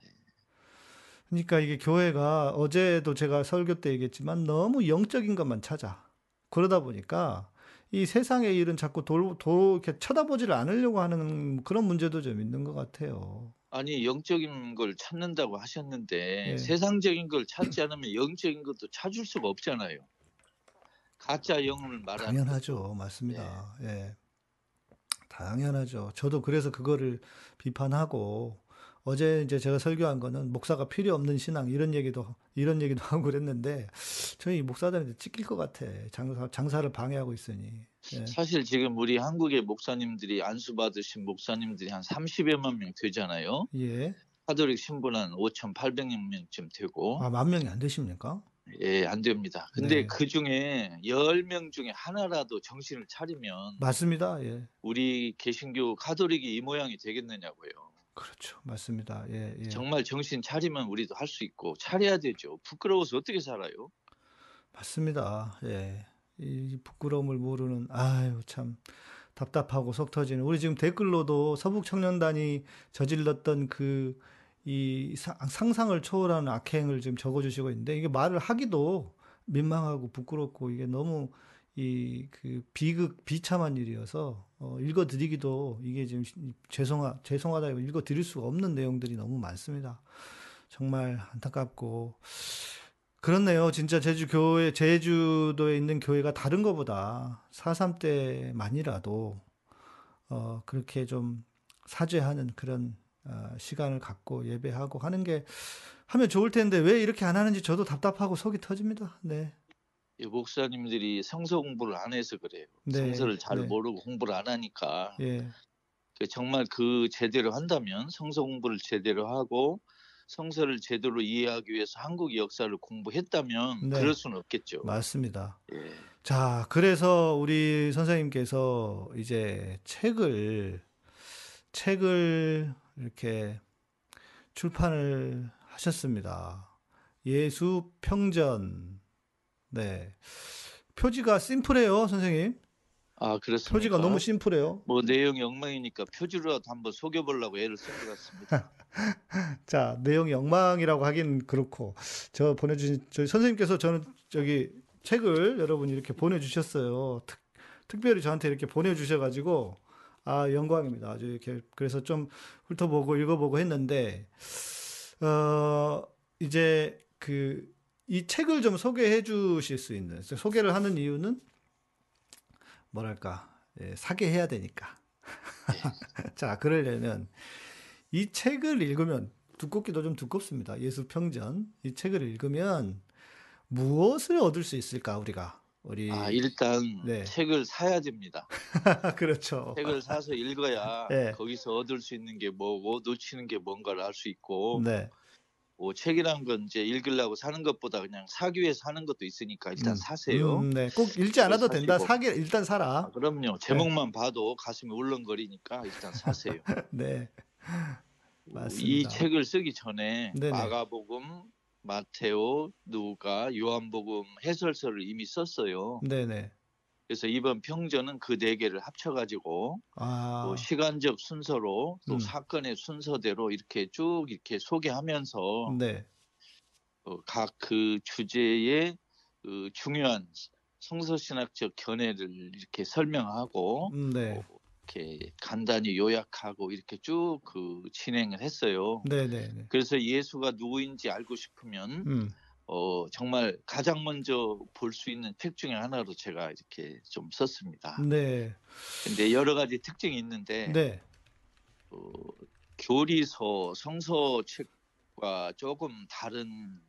그러니까 이게 교회가 어제도 제가 설교 때 얘기했지만 너무 영적인 것만 찾아. 그러다 보니까 이 세상의 일은 자꾸 돌, 돌, 이렇게 쳐다보지를 않으려고 하는 그런 문제도 좀 있는 것 같아요. 아니 영적인 걸 찾는다고 하셨는데 예. 세상적인 걸 찾지 않으면 영적인 것도 찾을 수가 없잖아요. 가짜 영을 말하는 당연하죠. 맞습니다. 예. 당연하죠. 저도 그래서 그거를 비판하고 어제 이제 제가 설교한 거는 목사가 필요 없는 신앙 이런 얘기도 이런 얘기도 하고 그랬는데 저희 목사들한테 찍힐 것 같아. 장사 장사를 방해하고 있으니. 예. 사실 지금 우리 한국의 목사님들이 안수 받으신 목사님들이 한 30여만 명 되잖아요. 예. 카톨릭 신분 한 5,800명 쯤 되고 아, 만 명이 안 되십니까? 예, 안 됩니다. 근데 네. 그 중에 10명 중에 하나라도 정신을 차리면 맞습니다. 예. 우리 개신교 카톨릭이 이 모양이 되겠느냐고요. 그렇죠. 맞습니다. 예, 예. 정말 정신 차리면 우리도 할 수 있고 차려야 되죠. 부끄러워서 어떻게 살아요? 맞습니다. 예. 이 부끄러움을 모르는 아유 참 답답하고 속 터지는 우리 지금 댓글로도 서북 청년단이 저질렀던 그 이 상상을 초월하는 악행을 지금 적어주시고 있는데 이게 말을 하기도 민망하고 부끄럽고 이게 너무 이 그 비극 비참한 일이어서 어, 읽어드리기도 이게 지금 죄송하 죄송하다 읽어드릴 수가 없는 내용들이 너무 많습니다. 정말 안타깝고 그렇네요. 진짜 제주 교회, 제주도에 있는 교회가 다른 것보다 4.3 때만이라도, 어, 그렇게 좀 사죄하는 그런, 어, 시간을 갖고 예배하고 하는 게, 하면 좋을 텐데 왜 이렇게 안 하는지 저도 답답하고 속이 터집니다. 네. 이 목사님들이 성서 공부를 안 해서 그래요. 네, 성서를 잘 네. 모르고 공부를 안 하니까 예. 그 정말 그 제대로 한다면 성서 공부를 제대로 하고 성서를 제대로 이해하기 위해서 한국 역사를 공부했다면 네. 그럴 수는 없겠죠. 맞습니다. 예. 자, 그래서 우리 선생님께서 이제 책을, 책을 이렇게 출판을 하셨습니다. 예수 평전. 네. 표지가 심플해요, 선생님. 아 그렇습니까? 표지가 너무 심플해요. 뭐 내용이 엉망이니까 표지로라도 한번 속여 보려고 애를 쓴 것 같습니다. 자, 내용이 엉망이라고 하긴 그렇고 저 보내 주신 저희 선생님께서 저는 저기 책을 여러분이 이렇게 보내 주셨어요. 특, 특별히 저한테 이렇게 보내 주셔 가지고 아 영광입니다. 아주 이렇게 그래서 좀 훑어보고 읽어보고 했는데 어 이제 그 이 책을 좀 소개해 주실 수 있는 소개를 하는 이유는 뭐랄까 예, 사게 해야 되니까. 자 그러려면 이 책을 읽으면 두껍기도 좀 두껍습니다. 예수 평전 이 책을 읽으면 무엇을 얻을 수 있을까 우리가 우리 아 일단 네. 책을 사야 됩니다. 그렇죠. 책을 사서 읽어야 네. 거기서 얻을 수 있는 게 뭐고 놓치는 게 뭔가를 알 수 있고 네, 뭐 책이란 건 이제 읽으려고 사는 것보다 그냥 사기 위해 사는 것도 있으니까 일단 음, 사세요. 음, 네, 꼭 읽지 않아도 된다. 사게 일단 아, 사라. 그럼요. 제목만 봐도 가슴이 울렁거리니까 일단 사세요. 네, 이 맞습니다. 책을 쓰기 전에 네네. 마가복음, 마테오, 누가, 요한복음 해설서를 이미 썼어요. 네, 네. 그래서 이번 평전은 그 네 개를 합쳐가지고 아, 뭐 시간적 순서로 또 음. 사건의 순서대로 이렇게 쭉 이렇게 소개하면서 네, 각그 주제의 그 중요한 성서신학적 견해를 이렇게 설명하고 음, 네, 이렇게 간단히 요약하고 이렇게 쭉 그 진행을 했어요. 네, 네, 네. 그래서 예수가 누구인지 알고 싶으면 음, 어, 정말 가장 먼저 볼 수 있는 책 중에 하나로 제가 이렇게 좀 썼습니다. 네, 근데 여러 가지 특징이 있는데 네, 어, 교리서 성서 책과 조금 다른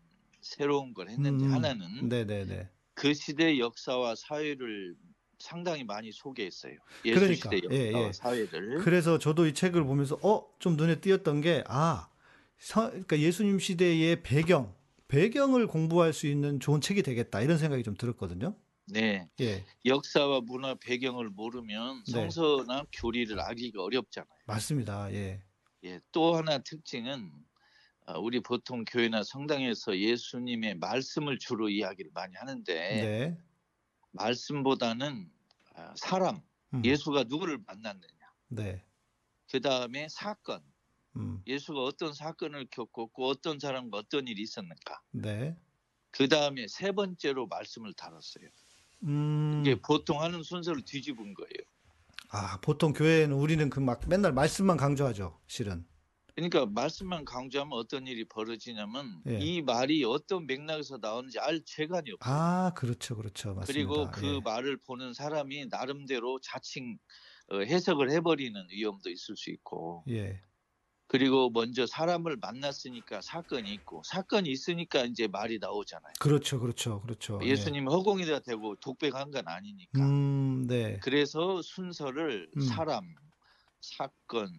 새로운 걸 했는데 음, 하나는 네, 네, 네. 그 시대 역사와 사회를 상당히 많이 소개했어요. 예수 그러니까, 시대 예, 예. 사회를. 그래서 저도 이 책을 보면서 어, 좀 눈에 띄었던 게 아, 서, 그러니까 예수님 시대의 배경, 배경을 공부할 수 있는 좋은 책이 되겠다 이런 생각이 좀 들었거든요. 네, 예, 역사와 문화 배경을 모르면 네. 성서나 교리를 알기가 어렵잖아요. 맞습니다. 예, 예, 또 하나 특징은 어, 우리 보통 교회나 성당에서 예수님의 말씀을 주로 이야기를 많이 하는데 네, 말씀보다는 아, 사람, 음, 예수가 누구를 만났느냐. 네, 그 다음에 사건, 음, 예수가 어떤 사건을 겪었고 어떤 사람과 어떤 일이 있었는가. 네, 그 다음에 세 번째로 말씀을 다뤘어요. 음, 이게 보통 하는 순서를 뒤집은 거예요. 아, 보통 교회에는 우리는 그 막 맨날 말씀만 강조하죠, 실은. 그러니까 말씀만 강조하면 어떤 일이 벌어지냐면 예. 이 말이 어떤 맥락에서 나오는지 알 재간이 없어요. 아, 그렇죠, 그렇죠, 맞습니다. 그리고 그 예. 말을 보는 사람이 나름대로 자칭 어, 해석을 해버리는 위험도 있을 수 있고 예, 그리고 먼저 사람을 만났으니까 사건이 있고 사건이 있으니까 이제 말이 나오잖아요. 그렇죠, 그렇죠, 그렇죠. 예. 예수님 허공이 다 되고 독백한 건 아니니까. 음, 네, 그래서 순서를 음. 사람, 사건,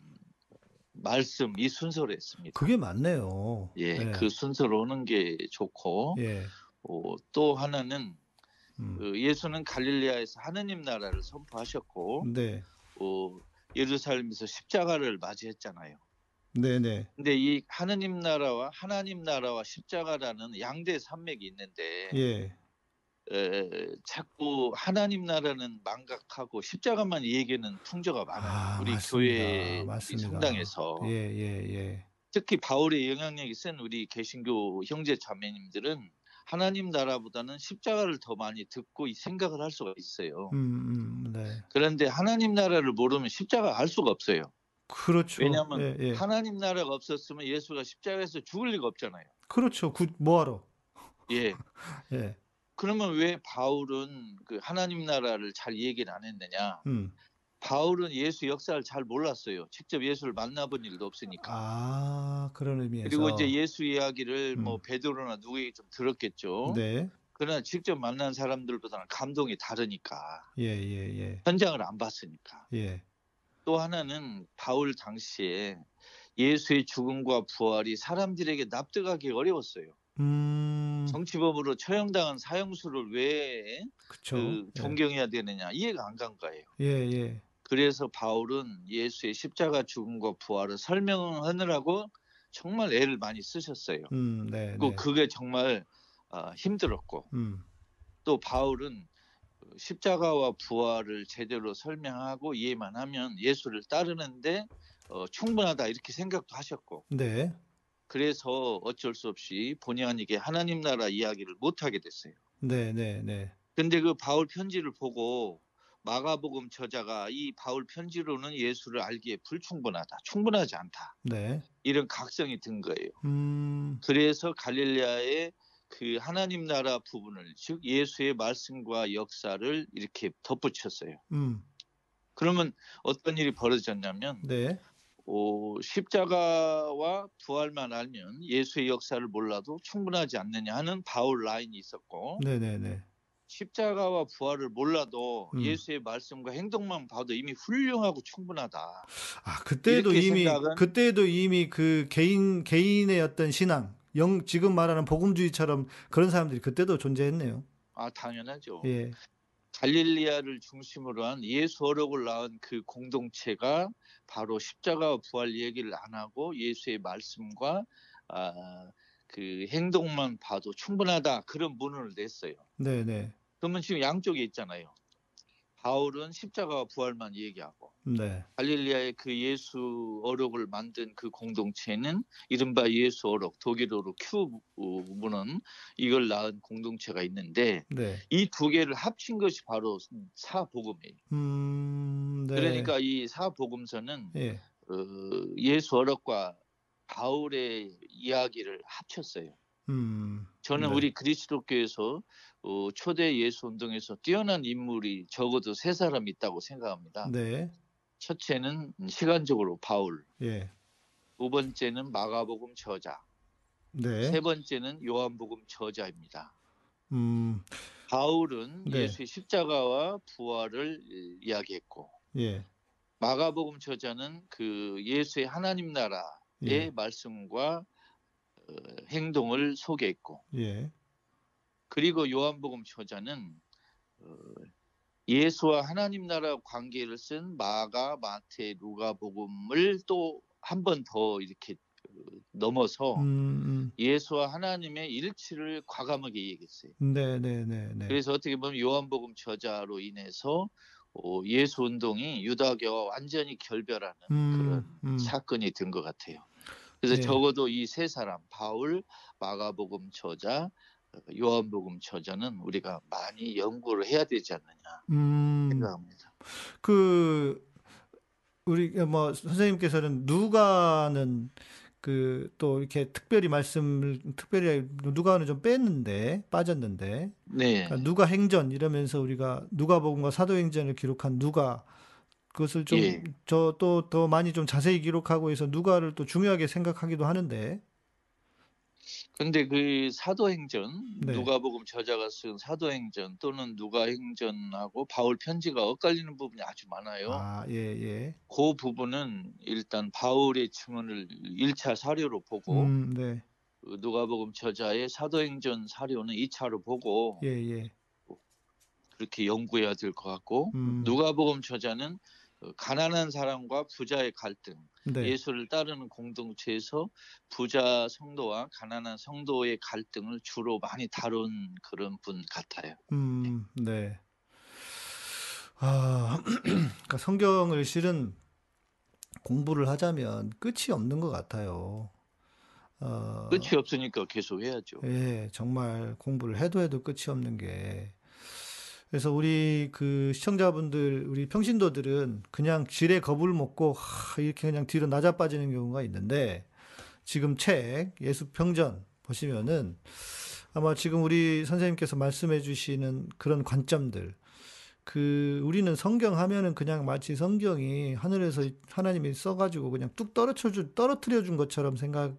말씀 이 순서로 했습니다. 그게 맞네요. 예, 예, 그 순서로 오는 게 좋고 예, 어, 또 하나는 음, 그 예수는 갈릴레아에서 하느님 나라를 선포하셨고 네, 어, 예루살렘에서 십자가를 맞이했잖아요. 네, 네, 근데 이 하느님 나라와 하나님 나라와 십자가라는 양대 산맥이 있는데 예, 에, 자꾸 하나님 나라는 망각하고 십자가만 얘기하는 풍조가 많아요. 아, 우리. 교회. 성당에서 예, 예, 예, 특히 바울의 영향력이 센 우리 개신교 형제 자매님들은 하나님 나라보다는 십자가를 더 많이 듣고 이 생각을 할 수가 있어요. 음, 음, 네, 그런데 하나님 나라를 모르면 십자가 알 수가 없어요. 그렇죠. 왜냐하면 예, 예. 하나님 나라가 없었으면 예수가 십자가에서 죽을 리가 없잖아요. 그렇죠. 굳이 뭐하러? 예. 예, 그러면 왜 바울은 그 하나님 나라를 잘 얘기를 안 했느냐? 음, 바울은 예수 역사를 잘 몰랐어요. 직접 예수를 만나본 일도 없으니까. 아, 그런 의미에서. 그리고 이제 예수 이야기를 음. 뭐 베드로나 누구에게 좀 들었겠죠. 네, 그러나 직접 만난 사람들보다는 감동이 다르니까 예, 예, 예, 현장을 안 봤으니까. 예, 또 하나는 바울 당시에 예수의 죽음과 부활이 사람들에게 납득하기 어려웠어요. 음, 정치범으로 처형당한 사형수를 왜 그쵸. 그 존경해야 되느냐 이해가 안 간 거예요. 예, 예, 그래서 바울은 예수의 십자가 죽음과 부활을 설명하느라고 정말 애를 많이 쓰셨어요. 음, 네, 그리고 네, 그게 정말 어, 힘들었고 음, 또 바울은 십자가와 부활을 제대로 설명하고 이해만 하면 예수를 따르는데 어, 충분하다 이렇게 생각도 하셨고 네. 그래서 어쩔 수 없이 본의 아니게 하나님 나라 이야기를 못 하게 됐어요. 네, 네, 네. 근데 그 바울 편지를 보고 마가복음 저자가 이 바울 편지로는 예수를 알기에 불충분하다, 충분하지 않다 네. 이런 각성이 든 거예요. 음. 그래서 갈릴레아의 그 하나님 나라 부분을 즉 예수의 말씀과 역사를 이렇게 덧붙였어요. 음. 그러면 어떤 일이 벌어졌냐면 네. 어, 십자가와 부활만 알면 예수의 역사를 몰라도 충분하지 않느냐 하는 바울 라인이 있었고 네, 네, 네. 십자가와 부활을 몰라도 음. 예수의 말씀과 행동만 봐도 이미 훌륭하고 충분하다. 아, 그때도 이미 그때도 이미 그 개인 개인의 어떤 신앙, 영 지금 말하는 복음주의처럼 그런 사람들이 그때도 존재했네요. 아 당연하죠. 예. 갈릴리아를 중심으로 한 예수 어록을 낳은 그 공동체가 바로 십자가와 부활 얘기를 안 하고 예수의 말씀과 아, 그 행동만 봐도 충분하다 그런 문을 냈어요. 네, 네. 그러면 지금 양쪽에 있잖아요. 바울은 십자가와 부활만 얘기하고 네. 갈릴리아의 그 예수 어록을 만든 그 공동체는 이른바 예수 어록 독일어로 큐브는 이걸 낳은 공동체가 있는데 네. 이두 개를 합친 것이 바로 사복음이에요. 음, 네. 그러니까 이 사복음서는 예. 어, 예수 어록과 바울의 이야기를 합쳤어요. 음. 저는 네. 우리 그리스도교에서 어, 초대 예수 운동에서 뛰어난 인물이 적어도 세 사람 있다고 생각합니다. 네. 첫째는 시간적으로 바울, 예. 두 번째는 마가복음 저자, 네. 세 번째는 요한복음 저자입니다. 음. 바울은 네. 예수의 십자가와 부활을 이야기했고 예. 마가복음 저자는 그 예수의 하나님 나라의 예. 말씀과 어, 행동을 소개했고 예. 그리고 요한복음 저자는 어, 예수와 하나님 나라 관계를 쓴 마가, 마태, 누가복음을 또 한 번 더 이렇게 어, 넘어서 음, 음. 예수와 하나님의 일치를 과감하게 얘기했어요. 네, 네, 네, 네. 그래서 어떻게 보면 요한복음 저자로 인해서 어, 예수 운동이 유다교와 완전히 결별하는 음, 그런 음. 사건이 된 것 같아요. 그래서 네. 적어도 이 세 사람 바울, 마가복음 저자, 어, 요한복음 저자는 우리가 많이 연구를 해야 되지 않느냐 음. 생각합니다. 그 우리 뭐 선생님께서는 누가는 그 또 이렇게 특별히 말씀을 특별히 누가는 좀 뺐는데 빠졌는데 네, 그러니까 누가 행전 이러면서 우리가 누가복음과 사도행전을 기록한 누가 그것을 좀 예. 저또더 많이 좀 자세히 기록하고 해서 누가를 또 중요하게 생각하기도 하는데 근데 그 사도행전 네. 누가복음 저자가 쓴 사도행전 또는 누가행전하고 바울 편지가 엇갈리는 부분이 아주 많아요. 아, 예, 예. 그 부분은 일단 바울의 증언을 1차 사료로 보고 음, 네. 그 누가복음 저자의 사도행전 사료는 2차로 보고 예, 예. 그렇게 연구해야 될 것 같고 음. 누가복음 저자는 어, 가난한 사람과 부자의 갈등, 네. 예수를 따르는 공동체에서 부자 성도와 가난한 성도의 갈등을 주로 많이 다룬 그런 분 같아요. 음, 네. 아, 그러니까 성경을 실은 공부를 하자면 끝이 없는 것 같아요. 어, 끝이 없으니까 계속 해야죠. 예, 정말 공부를 해도 해도 끝이 없는 게. 그래서 우리 그 시청자분들, 우리 평신도들은 그냥 지레 겁을 먹고 하, 이렇게 그냥 뒤로 낮아 빠지는 경우가 있는데 지금 책 예수평전 보시면은 아마 지금 우리 선생님께서 말씀해 주시는 그런 관점들 그 우리는 성경 하면은 그냥 마치 성경이 하늘에서 하나님이 써가지고 그냥 뚝 떨어져 주 떨어뜨려 준 것처럼 생각을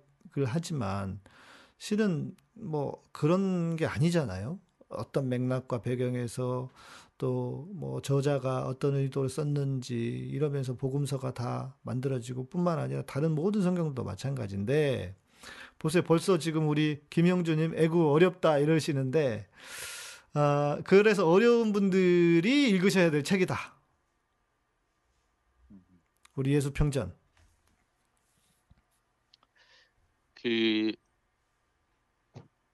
하지만 실은 뭐 그런 게 아니잖아요. 어떤 맥락과 배경에서 또 뭐 저자가 어떤 의도를 썼는지 이러면서 복음서가 다 만들어지고 뿐만 아니라 다른 모든 성경도 마찬가지인데 보세요. 벌써 지금 우리 김영주님 애구 어렵다 이러시는데 아 그래서 어려운 분들이 읽으셔야 될 책이다. 우리 예수 평전. 그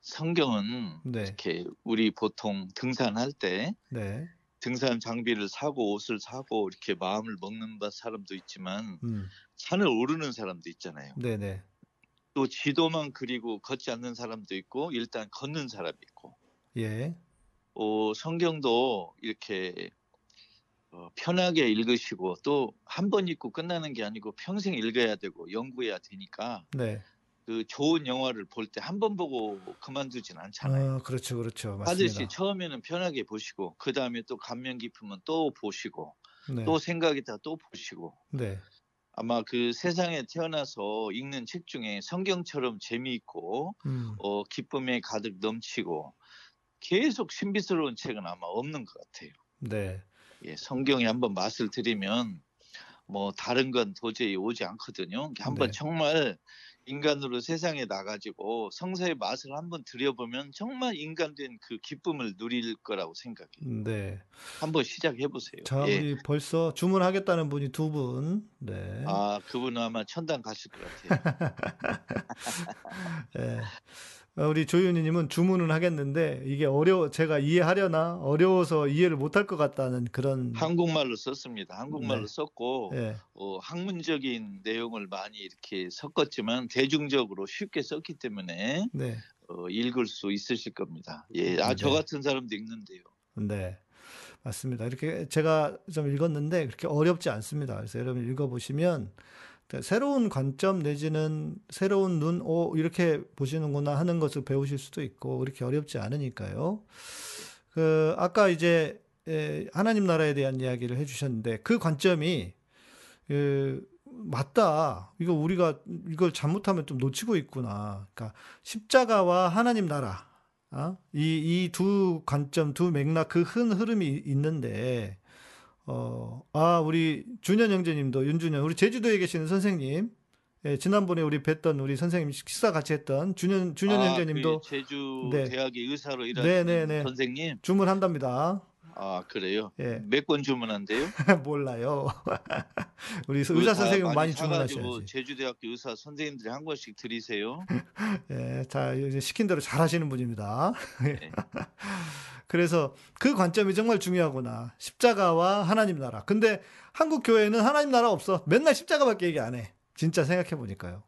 성경은 네. 이렇게 우리 보통 등산할 때 네. 등산 장비를 사고 옷을 사고 이렇게 마음을 먹는 바- 사람도 있지만 음. 산을 오르는 사람도 있잖아요. 네네. 또 지도만 그리고 걷지 않는 사람도 있고 일단 걷는 사람이 있고 예. 어, 성경도 이렇게 어, 편하게 읽으시고 또 한 번 읽고 끝나는 게 아니고 평생 읽어야 되고 연구해야 되니까 네. 그 좋은 영화를 볼 때 한 번 보고 그만두진 않잖아요. 아, 그렇죠, 그렇죠. 맞습니다. 처음에는 편하게 보시고 그 다음에 또 감명 깊으면 또 보시고 네. 또 생각이 다 또 보시고 네. 아마 그 세상에 태어나서 읽는 책 중에 성경처럼 재미있고 음. 어, 기쁨에 가득 넘치고 계속 신비스러운 책은 아마 없는 것 같아요. 네. 예, 성경에 한번 맛을 들이면 뭐 다른 건 도저히 오지 않거든요. 한번 네. 정말 인간으로 세상에 나가지고 성사의 맛을 한번 들여보면 정말 인간된 그 기쁨을 누릴 거라고 생각해요. 네. 한번 시작해 보세요. 자, 예. 우리 벌써 주문하겠다는 분이 두 분. 네. 아, 그분은 아마 천당 가실 것 같아요. 예. 어, 우리 조윤희님은 주문은 하겠는데 이게 어려 제가 이해하려나 어려워서 이해를 못할 것 같다는 그런 한국말로 썼습니다. 한국말로 네. 썼고 예. 어, 학문적인 내용을 많이 이렇게 섞었지만 대중적으로 쉽게 썼기 때문에 네. 어, 읽을 수 있으실 겁니다. 예, 아, 저 네. 같은 사람도 읽는데요. 네. 맞습니다. 이렇게 제가 좀 읽었는데 그렇게 어렵지 않습니다. 그래서 여러분 읽어보시면 새로운 관점 내지는 새로운 눈, 오, 이렇게 보시는구나 하는 것을 배우실 수도 있고 그렇게 어렵지 않으니까요. 그, 아까 이제 에, 하나님 나라에 대한 이야기를 해주셨는데 그 관점이 그, 맞다. 이거 우리가 이걸 잘못하면 좀 놓치고 있구나. 그러니까 십자가와 하나님 나라. 아? 이, 이 두 관점, 두 맥락, 그 큰 흐름이 있는데, 어, 아, 우리 준현 형제님도, 윤준현, 우리 제주도에 계시는 선생님, 예, 지난번에 우리 뵀던 우리 선생님 식사 같이 했던 준현, 준현 아, 형제님도 그 제주 네. 대학의 의사로 네, 일하는 네, 네. 선생님. 주문한답니다. 아, 그래요? 예, 몇 권 주문한대요? 몰라요. 우리 그 의사 다 선생님은 많이 사가지고 주문하셔야지. 제주대학교 의사 선생님들이 한 권씩 드리세요. 예, 자, 이제 시킨 대로 잘 하시는 분입니다. 네. 그래서 그 관점이 정말 중요하구나. 십자가와 하나님 나라. 근데 한국 교회는 하나님 나라 없어. 맨날 십자가밖에 얘기 안 해. 진짜 생각해 보니까요.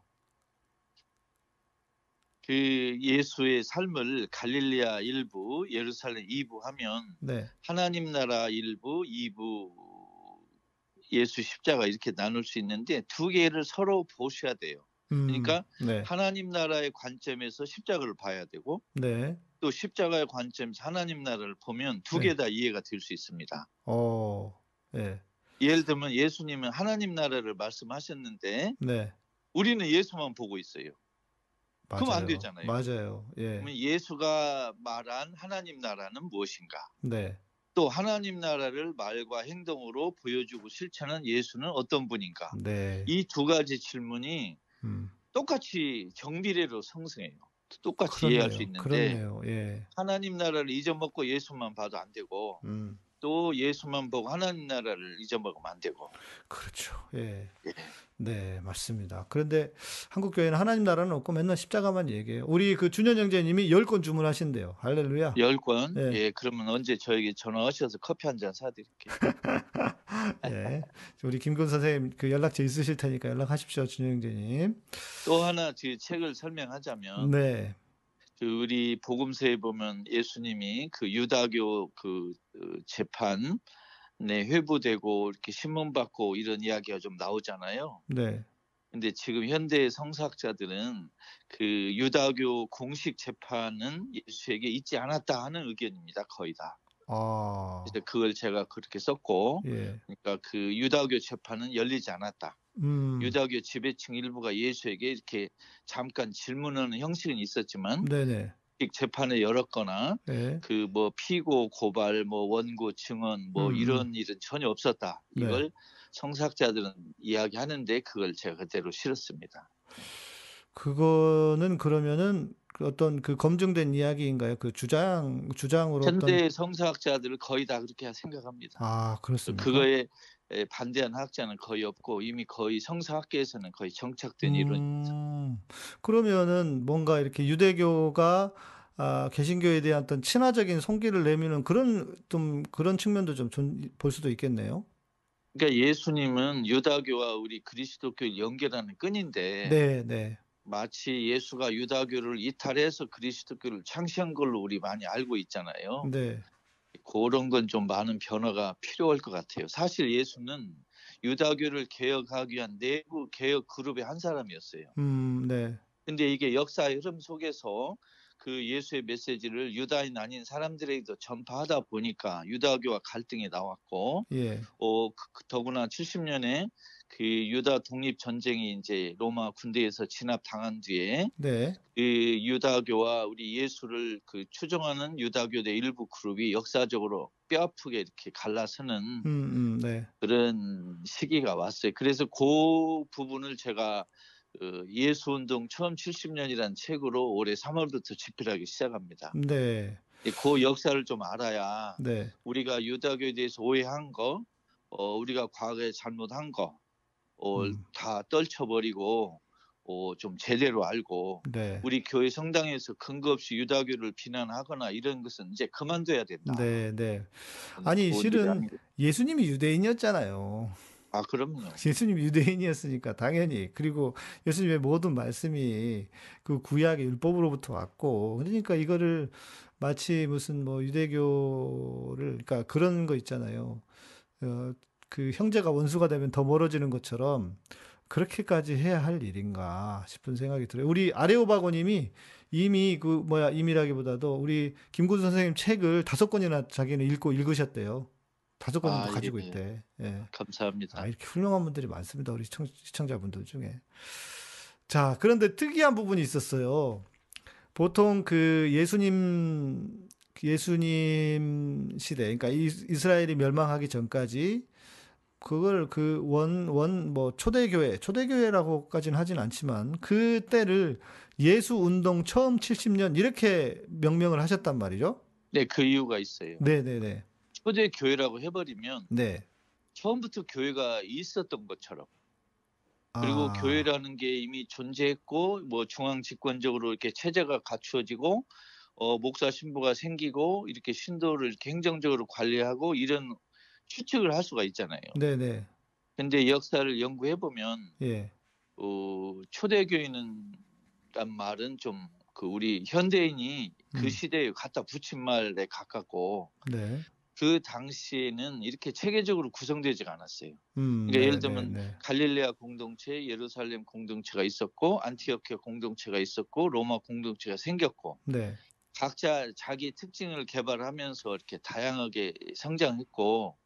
그 예수의 삶을 갈릴리아 일부, 예루살렘 2부 하면 네. 하나님 나라 일부, 2부 예수 십자가 이렇게 나눌 수 있는데 두 개를 서로 보셔야 돼요. 음, 그러니까 네. 하나님 나라의 관점에서 십자가를 봐야 되고 네. 또 십자가의 관점에서 하나님 나라를 보면 두 네. 개다 이해가 될 수 있습니다. 어. 예. 예를 들면 예수님은 하나님 나라를 말씀하셨는데 네. 우리는 예수만 보고 있어요. 그럼 안 맞아요. 되잖아요. 맞아요. 예. 그러면 예수가 말한 하나님 나라는 무엇인가? 네. 또 하나님 나라를 말과 행동으로 보여주고 실천한 예수는 어떤 분인가? 네. 이 두 가지 질문이 음. 똑같이 정비례로 성승해요. 똑같이 이해할 수 있는데. 예. 하나님 나라를 잊어먹고 예수만 봐도 안 되고 음. 또 예수만 보고 하나님 나라를 잊어먹으면 안 되고 그렇죠. 예. 예. 네, 맞습니다. 그런데 한국 교회는 하나님 나라는 없고 맨날 십자가만 얘기해요. 우리 그 준현 형제님이 열 권 주문하신대요. 할렐루야. 열 권. 예. 예, 그러면 언제 저에게 전화하셔서 커피 한 잔 사드릴게요. 예. 우리 김근 선생님 그 연락처 있으실 테니까 연락하십시오, 준현 형제님. 또 하나 그 책을 설명하자면 네. 그 우리 복음서에 보면 예수님이 그 유다교 그 어, 재판에 회부되고 이렇게 신문 받고 이런 이야기가 좀 나오잖아요. 네. 근데 지금 현대 성사학자들은 그 유다교 공식 재판은 예수에게 있지 않았다 하는 의견입니다. 거의 다. 아. 그래서 그걸 제가 그렇게 썼고, 예. 그러니까 그 유다교 재판은 열리지 않았다. 음. 유다교 지배층 일부가 예수에게 이렇게 잠깐 질문하는 형식은 있었지만 네네. 재판을 열었거나 네. 그뭐 피고 고발 뭐 원고 증언 뭐 음, 이런 일은 전혀 없었다. 네. 이걸 성사학자들은 이야기하는데 그걸 제가 그대로 실었습니다. 그거는 그러면은 그 어떤 그 검증된 이야기인가요? 그 주장 주장으로 어떤 현대 성사학자들을 거의 다 그렇게 생각합니다. 아, 그렇습니까? 그거에 에, 반대한 학자는 거의 없고 이미 거의 성사학계에서는 거의 정착된 이론. 음, 그러면은 뭔가 이렇게 유대교가 아, 개신교에 대한 어떤 친화적인 손길을 내미는 그런 좀 그런 측면도 좀 볼 수도 있겠네요. 그러니까 예수님은 유다교와 우리 그리스도교를 연결하는 끈인데 네, 네. 마치 예수가 유다교를 이탈해서 그리스도교를 창시한 걸로 우리 많이 알고 있잖아요. 네. 그런 건 좀 많은 변화가 필요할 것 같아요. 사실 예수는 유다교를 개혁하기 위한 내부 개혁 그룹의 한 사람이었어요. 음, 네. 근데 이게 역사의 흐름 속에서 그 예수의 메시지를 유다인 아닌 사람들에게도 전파하다 보니까 유다교와 갈등이 나왔고 예. 어, 그- 그 더구나 70년에 그 유다 독립 전쟁이 이제 로마 군대에서 진압 당한 뒤에 네. 그 유다교와 우리 예수를 그 추종하는 유다교의 일부 그룹이 역사적으로 뼈아프게 이렇게 갈라서는 음, 음, 네. 그런 시기가 왔어요. 그래서 그 부분을 제가 어, 예수운동 처음 70년이라는 책으로 올해 3월부터 집필하기 시작합니다. 네. 그 역사를 좀 알아야 네. 우리가 유다교에 대해서 오해한 거, 어, 우리가 과거에 잘못한 거, 어, 음. 다 떨쳐버리고 어, 좀 제대로 알고 네. 우리 교회 성당에서 근거 없이 유다교를 비난하거나 이런 것은 이제 그만둬야 된다. 네, 네. 음, 아니, 실은. 예수님이 유대인이었잖아요. 아 그럼요. 예수님이 유대인이었으니까 당연히 그리고 예수님의 모든 말씀이 그 구약의 율법으로부터 왔고 그러니까 이거를 마치 무슨 뭐 유대교를 그러니까 그런 거 있잖아요. 어, 그 형제가 원수가 되면 더 멀어지는 것처럼 그렇게까지 해야 할 일인가 싶은 생각이 들어요. 우리 아레오바고님이 이미 그 뭐야 이미라기보다도 우리 김구수 선생님 책을 다섯 권이나 자기는 읽고 읽으셨대요. 다섯 권도 아, 가지고 예, 예. 있대. 예. 감사합니다. 아, 이렇게 훌륭한 분들이 많습니다. 우리 시청, 시청 자분들 중에. 자, 그런데 특이한 부분이 있었어요. 보통 그 예수님, 예수님 시대, 그러니까 이- 이스라엘이 멸망하기 전까지 그걸 그 원, 원, 뭐, 초대교회, 초대교회라고까지는 하진 않지만 그 때를 예수 운동 처음 70년 이렇게 명명을 하셨단 말이죠. 네, 그 이유가 있어요. 네네네. 초대 교회라고 해버리면 네. 처음부터 교회가 있었던 것처럼 그리고 아, 교회라는 게 이미 존재했고 뭐 중앙 집권적으로 이렇게 체제가 갖추어지고 어, 목사 신부가 생기고 이렇게 신도를 이렇게 행정적으로 관리하고 이런 추측을 할 수가 있잖아요. 네네. 근데 역사를 연구해 보면 예. 어, 초대교회는 란 말은 좀 그 우리 현대인이 그 음. 시대에 갖다 붙인 말에 가깝고 네. 그 당시에는 이렇게 체계적으로 구성되지가 않았어요. 음, 그러니까 예를 네, 들면 네, 네. 갈릴레아 공동체, 예루살렘 공동체가 있었고 안티오키아 공동체가 있었고 로마 공동체가 생겼고 네. 각자 자기 특징을 개발하면서 이렇게 다양하게 성장했고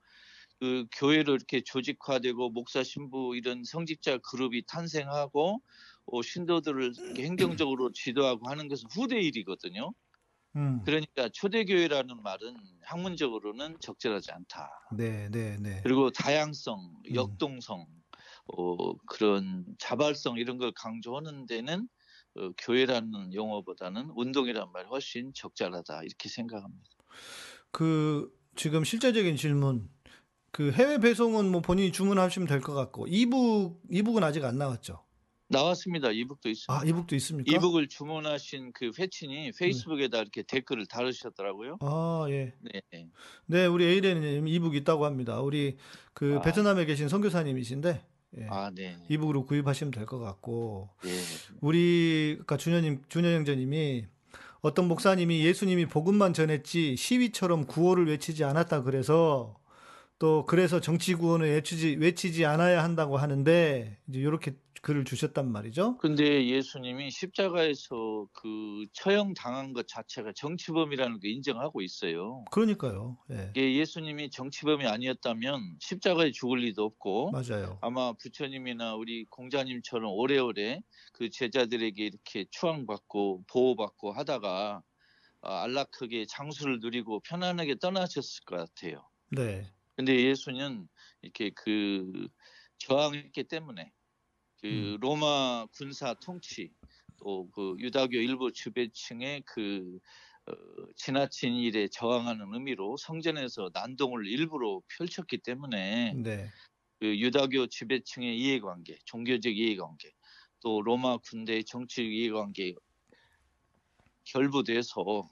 그 교회로 이렇게 조직화되고 목사 신부 이런 성직자 그룹이 탄생하고 어, 신도들을 행정적으로 지도하고 하는 것은 후대 일이거든요. 음. 그러니까 초대교회라는 말은 학문적으로는 적절하지 않다. 네, 네, 네. 그리고 다양성, 음. 역동성, 어, 그런 자발성 이런 걸 강조하는 데는 어, 교회라는 용어보다는 운동이란 말이 훨씬 적절하다 이렇게 생각합니다. 그 지금 실제적인 질문. 그 해외 배송은 뭐 본인이 주문하시면 될 것 같고 이북 이북은 아직 안 나왔죠. 나왔습니다. 이북도 있습니다. 아, 이북도 있습니까? 이북을 주문하신 그 회친이 페이스북에다 이렇게 댓글을 달으셨더라고요. 아, 예. 네, 네. 네, 우리 에이레님 이북 있다고 합니다. 우리 그 아. 베트남에 계신 선교사님이신데 예. 아, 네. 이북으로 구입하시면 될 것 같고 예. 우리 그러니까 준현님 준현 형제님이 어떤 목사님이 예수님이 복음만 전했지 시위처럼 구호를 외치지 않았다 그래서 또 그래서 정치 구호는 외치지 외치지 않아야 한다고 하는데 이제 이렇게 글을 주셨단 말이죠. 근데 예수님이 십자가에서 그 처형 당한 것 자체가 정치범이라는 걸 인정하고 있어요. 그러니까요. 예. 이게 예수님이 정치범이 아니었다면 십자가에 죽을 리도 없고 맞아요. 아마 부처님이나 우리 공자님처럼 오래오래 그 제자들에게 이렇게 추앙받고 보호받고 하다가 아, 안락하게 장수를 누리고 편안하게 떠나셨을 것 같아요. 네. 근데 예수는 이렇게 그 저항했기 때문에 그 음. 로마 군사 통치 또 그 유다교 일부 지배층의 그 어, 지나친 일에 저항하는 의미로 성전에서 난동을 일부러 펼쳤기 때문에 네. 그 유다교 지배층의 이해관계, 종교적 이해관계, 또 로마 군대의 정치적 이해관계 결부돼서 어,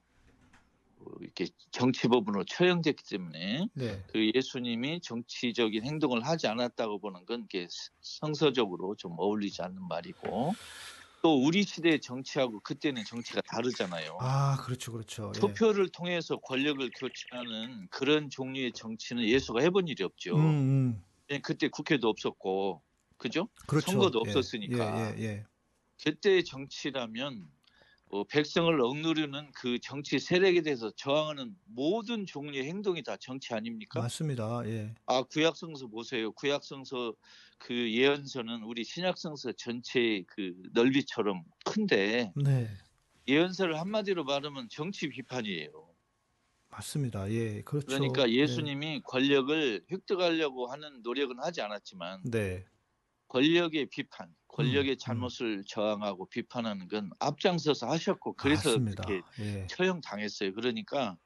이렇게 정치법으로 처형됐기 때문에 네. 그 예수님이 정치적인 행동을 하지 않았다고 보는 건 이게 성서적으로 좀 어울리지 않는 말이고 또 우리 시대의 정치하고 그때는 정치가 다르잖아요. 아, 그렇죠, 그렇죠. 예. 투표를 통해서 권력을 교체하는 그런 종류의 정치는 예수가 해본 일이 없죠. 음, 음. 예, 그때 국회도 없었고, 그죠? 그렇죠. 선거도 예, 없었으니까. 예, 예, 예. 그때의 정치라면 어, 백성을 억누르는 그 정치 세력에 대해서 저항하는 모든 종류의 행동이 다 정치 아닙니까? 맞습니다. 예. 아 구약성서 보세요. 구약성서 그 예언서는 우리 신약성서 전체의 그 넓이처럼 큰데 네. 예언서를 한마디로 말하면 정치 비판이에요. 맞습니다. 예. 그렇죠. 그러니까 예. 예수님이 권력을 획득하려고 하는 노력은 하지 않았지만 네. 권력의 비판, 권력의 음, 잘못을 저항하고 비판하는 건 앞장서서 하셨고 그래서 맞습니다. 그렇게 예. 처형 당했어요. 그러니까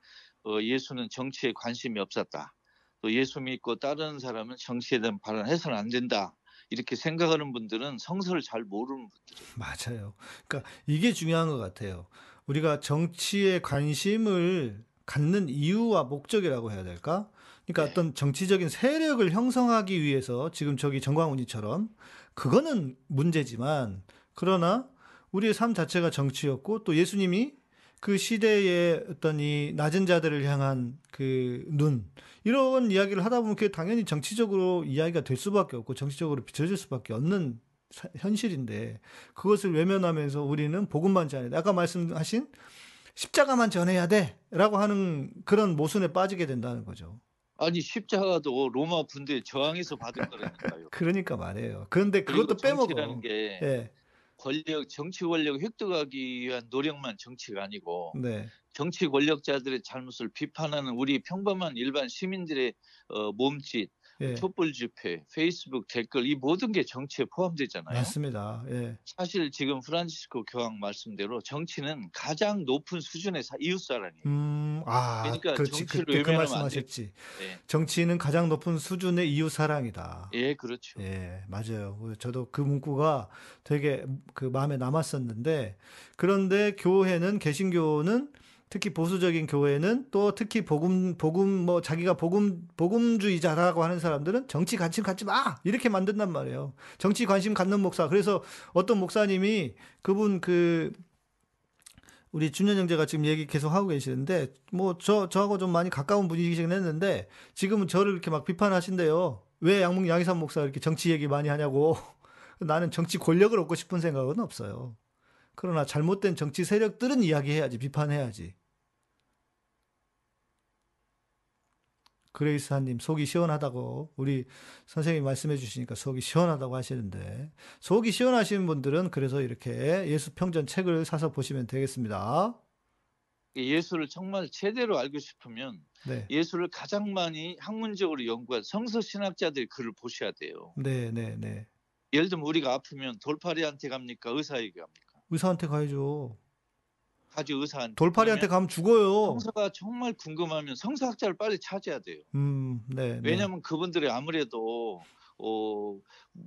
어, 예수는 정치에 관심이 없었다. 또 예수 믿고 다른 사람은 정치에 대한 발언해서는 안 된다. 이렇게 생각하는 분들은 성서를 잘 모르는 분들. 맞아요. 그러니까 이게 중요한 것 같아요. 우리가 정치에 관심을 갖는 이유와 목적이라고 해야 될까? 그러니까 네. 어떤 정치적인 세력을 형성하기 위해서 지금 저기 정광훈이처럼 그거는 문제지만 그러나 우리의 삶 자체가 정치였고 또 예수님이 그 시대의 어떤 이 낮은 자들을 향한 그 눈 이런 이야기를 하다 보면 그게 당연히 정치적으로 이야기가 될 수밖에 없고 정치적으로 비춰질 수밖에 없는 사- 현실인데 그것을 외면하면서 우리는 복음만 전해야 돼. 아까 말씀하신 십자가만 전해야 돼라고 하는 그런 모순에 빠지게 된다는 거죠. 아니 십자가도 로마 군대에 저항해서 받은 거라니까요. 그러니까 말이에요. 그런데 그것도 빼먹어. 정치라는 게 예. 권력, 정치 권력을 획득하기 위한 노력만 정치가 아니고 네. 정치 권력자들의 잘못을 비판하는 우리 평범한 일반 시민들의 어, 몸짓, 예. 촛불 집회, 페이스북 댓글 이 모든 게 정치에 포함되잖아요. 맞습니다. 예. 사실 지금 프란치스코 교황 말씀대로 정치는 가장 높은 수준의 사- 이웃 사랑이에요. 음, 아, 그러니까 그렇지. 정치를 그때 그 외면하면 안 말씀하셨지. 예, 정치는 가장 높은 수준의 이웃 사랑이다. 예, 그렇죠. 예, 맞아요. 저도 그 문구가 되게 그 마음에 남았었는데, 그런데 교회는, 개신교는 특히 보수적인 교회는 또 특히 복음, 복음, 뭐 자기가 복음, 복음주의자라고 하는 사람들은 정치 관심 갖지 마! 이렇게 만든단 말이에요. 정치 관심 갖는 목사. 그래서 어떤 목사님이 그분 그, 우리 준현 형제가 지금 얘기 계속 하고 계시는데, 뭐, 저, 저하고 좀 많이 가까운 분이시긴 했는데, 지금은 저를 이렇게 막 비판하신대요. 왜 양문 양희삼 목사 이렇게 정치 얘기 많이 하냐고. 나는 정치 권력을 얻고 싶은 생각은 없어요. 그러나 잘못된 정치 세력들은 이야기해야지, 비판해야지. 그레이스하님, 속이 시원하다고, 우리 선생님이 말씀해 주시니까 속이 시원하다고 하시는데, 속이 시원하신 분들은 그래서 이렇게 예수 평전 책을 사서 보시면 되겠습니다. 예수를 정말 제대로 알고 싶으면 네. 예수를 가장 많이 학문적으로 연구한 성서 신학자들의 글을 보셔야 돼요. 네, 네, 네. 예를 들면 우리가 아프면 돌파리한테 갑니까? 의사에게 갑니까? 의사한테 가야죠. 가지 의사한테. 그러면 가면 죽어요. 성서가 정말 궁금하면 성서학자를 빨리 찾아야 돼요. 음, 네. 네. 왜냐하면 그분들이 아무래도 어,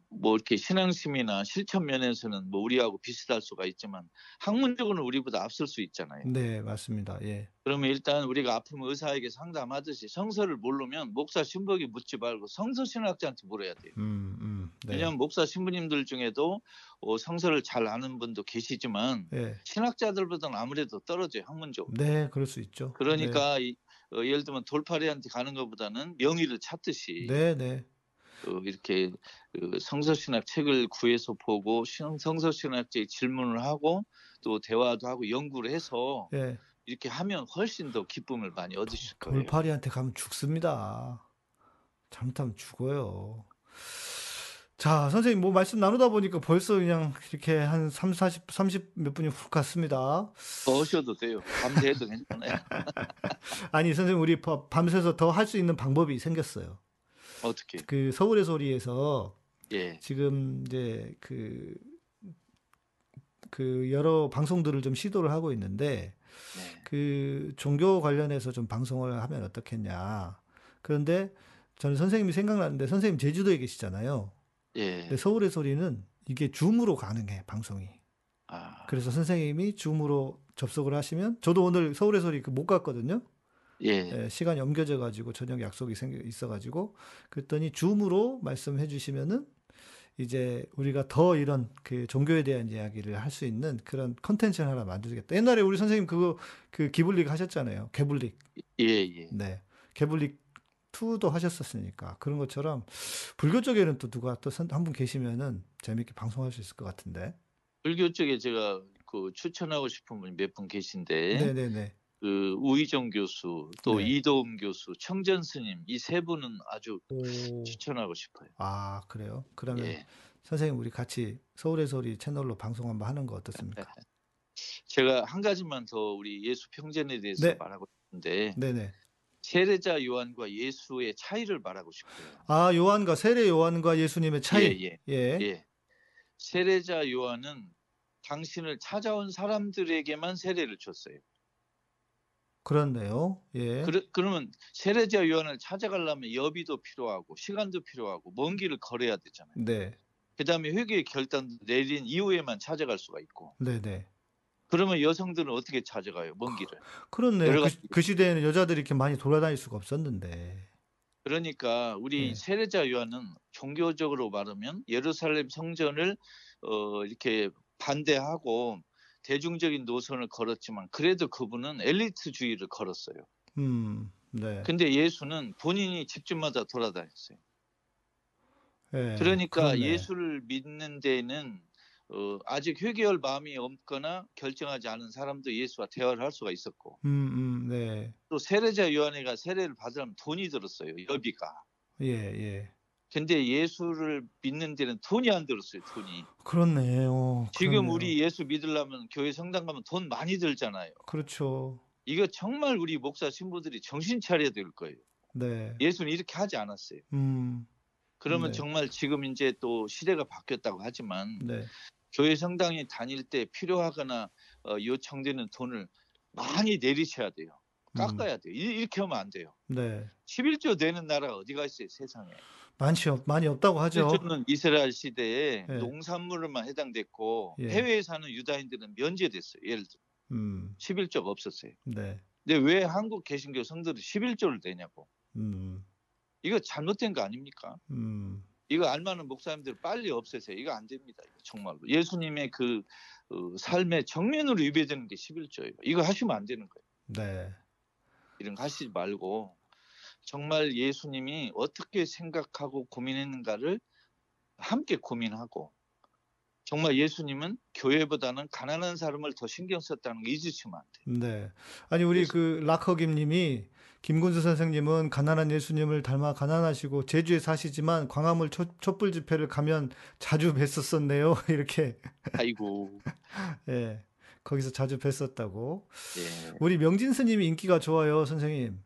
뭐 이렇게 신앙심이나 실천 면에서는 뭐 우리하고 비슷할 수가 있지만 학문적으로는 우리보다 앞설 수 있잖아요. 네, 맞습니다. 예. 그러면 일단 우리가 아프면 의사에게 상담하듯이 성서를 모르면 목사 신부에게 묻지 말고 성서 신학자한테 물어야 돼요. 음, 음. 네. 왜냐하면 목사 신부님들 중에도 어, 성서를 잘 아는 분도 계시지만 예. 신학자들보다는 아무래도 떨어져요 학문적으로. 네, 그럴 수 있죠. 그러니까 이, 어, 예를 들면 돌파리한테 가는 것보다는 명의를 찾듯이 네, 네. 어, 이렇게 그 성서신학 책을 구해서 보고 신- 성서신학자의 질문을 하고 또 대화도 하고 연구를 해서 네. 예. 이렇게 하면 훨씬 더 기쁨을 많이 얻으실 거예요. 돌파리한테 가면 죽습니다. 잘못하면 죽어요. 자, 선생님 뭐 말씀 나누다 보니까 벌써 그냥 이렇게 한 3, 40, 30 몇 분이 훅 갔습니다. 더 하셔도 돼요. 밤새도 괜찮아요. 아니, 선생님 우리 바- 밤새서 더 할 수 있는 방법이 생겼어요. 어떻게? 그 서울의 소리에서 예. 지금 이제 그, 그 여러 방송들을 좀 시도를 하고 있는데 네. 그 종교 관련해서 좀 방송을 하면 어떻겠냐. 그런데 저는 선생님이 생각나는데 선생님 제주도에 계시잖아요. 예. 근데 서울의 소리는 이게 줌으로 가능해, 방송이. 아, 그래서 선생님이 줌으로 접속을 하시면 저도 오늘 서울의 소리 그 못 갔거든요. 예. 예, 시간이 옮겨져 가지고 저녁 약속이 생겨 있어 가지고 그랬더니 줌으로 말씀해 주시면은 이제 우리가 더 이런 그 종교에 대한 이야기를 할 수 있는 그런 컨텐츠를 하나 만들겠다. 옛날에 우리 선생님 그거 그 기블릭 하셨잖아요. 개블릭. 예, 예. 네. 개블릭 2도 하셨었으니까 그런 것처럼 불교 쪽에는 또 누가 또 한 분 계시면은 재밌게 방송할 수 있을 것 같은데. 불교 쪽에 제가 그 추천하고 싶은 분이 몇 분 계신데 네, 네, 네. 그 우희정 교수 또 네. 이도움 교수 청전 스님 이 세 분은 아주 오. 추천하고 싶어요. 아, 그래요? 그러면 예. 선생님 우리 같이 서울의 소리 채널로 방송 한번 하는 거 어떻습니까? 제가 한 가지만 더 우리 예수 평전에 대해서 네. 말하고 싶은데 네, 네. 세례자 요한과 예수의 차이를 말하고 싶어요. 아, 요한과 세례 요한과 예수님의 차이. 예, 예. 예. 예. 세례자 요한은 당신을 찾아온 사람들에게만 세례를 줬어요. 그렇네요. 예. 그러, 그러면 세례자 요한을 찾아가려면 여비도 필요하고 시간도 필요하고 먼 길을 걸어야 되잖아요. 네. 그다음에 회개의 결단도 내린 이후에만 찾아갈 수가 있고. 네, 네. 그러면 여성들은 어떻게 찾아가요? 먼 길을. 그렇네요. 그, 그 시대에는 여자들이 이렇게 많이 돌아다닐 수가 없었는데. 그러니까 우리 네. 세례자 요한은 종교적으로 말하면 예루살렘 성전을 어, 이렇게 반대하고 대중적인 노선을 걸었지만 그래도 그분은 엘리트주의를 걸었어요. 음. 네. 근데 예수는 본인이 집집마다 돌아다녔어요. 예. 그러니까 그렇네. 예수를 믿는 데는 어, 아직 회개할 마음이 없거나 결정하지 않은 사람도 예수와 대화를 할 수가 있었고 음, 음, 네. 또 세례자 요한이가 세례를 받으려면 돈이 들었어요. 여비가. 예, 예. 근데 예수를 믿는 데는 돈이 안 들었어요. 돈이. 그렇네 요. 지금 그렇네요. 우리 예수 믿으려면 교회 성당 가면 돈 많이 들잖아요. 그렇죠. 이거 정말 우리 목사 신부들이 정신 차려야 될 거예요. 네. 예수는 이렇게 하지 않았어요. 음. 그러면 네. 정말 지금 이제 또 시대가 바뀌었다고 하지만 네. 교회 성당에 다닐 때 필요하거나 어, 요청되는 돈을 많이 내리셔야 돼요. 깎아야 돼요. 이- 이렇게 하면 안 돼요. 네. 11조 되는 나라가 어디가 있어요, 세상에. 많이 없, 많이 없다고 하죠. 11조는 이스라엘 시대에 네. 농산물만 해당됐고 예. 해외에 사는 유다인들은 면제됐어요. 예를 들어 음. 11조가 없었어요. 네. 근데 왜 한국 개신교 성들은 11조를 내냐고. 음. 이거 잘못된 거 아닙니까? 음. 이거 알만한 목사님들 빨리 없애세요. 이거 안 됩니다. 이거 정말로. 예수님의 그 어, 삶의 정면으로 위배되는 게 11조예요. 이거 하시면 안 되는 거예요. 네. 이런 거 하시지 말고 정말 예수님이 어떻게 생각하고 고민했는가를 함께 고민하고 정말 예수님은 교회보다는 가난한 사람을 더 신경 썼다는 거 잊으시면 안 돼요. 네. 아니 우리 그 락커김 님이 김군수 선생님은 가난한 예수님을 닮아 가난하시고 제주에 사시지만 광화문 촛, 촛불 집회를 가면 자주 뵀었었네요. 이렇게 아이고. 예. 거기서 자주 뵀었다고. 예. 우리 명진 스님이 인기가 좋아요, 선생님.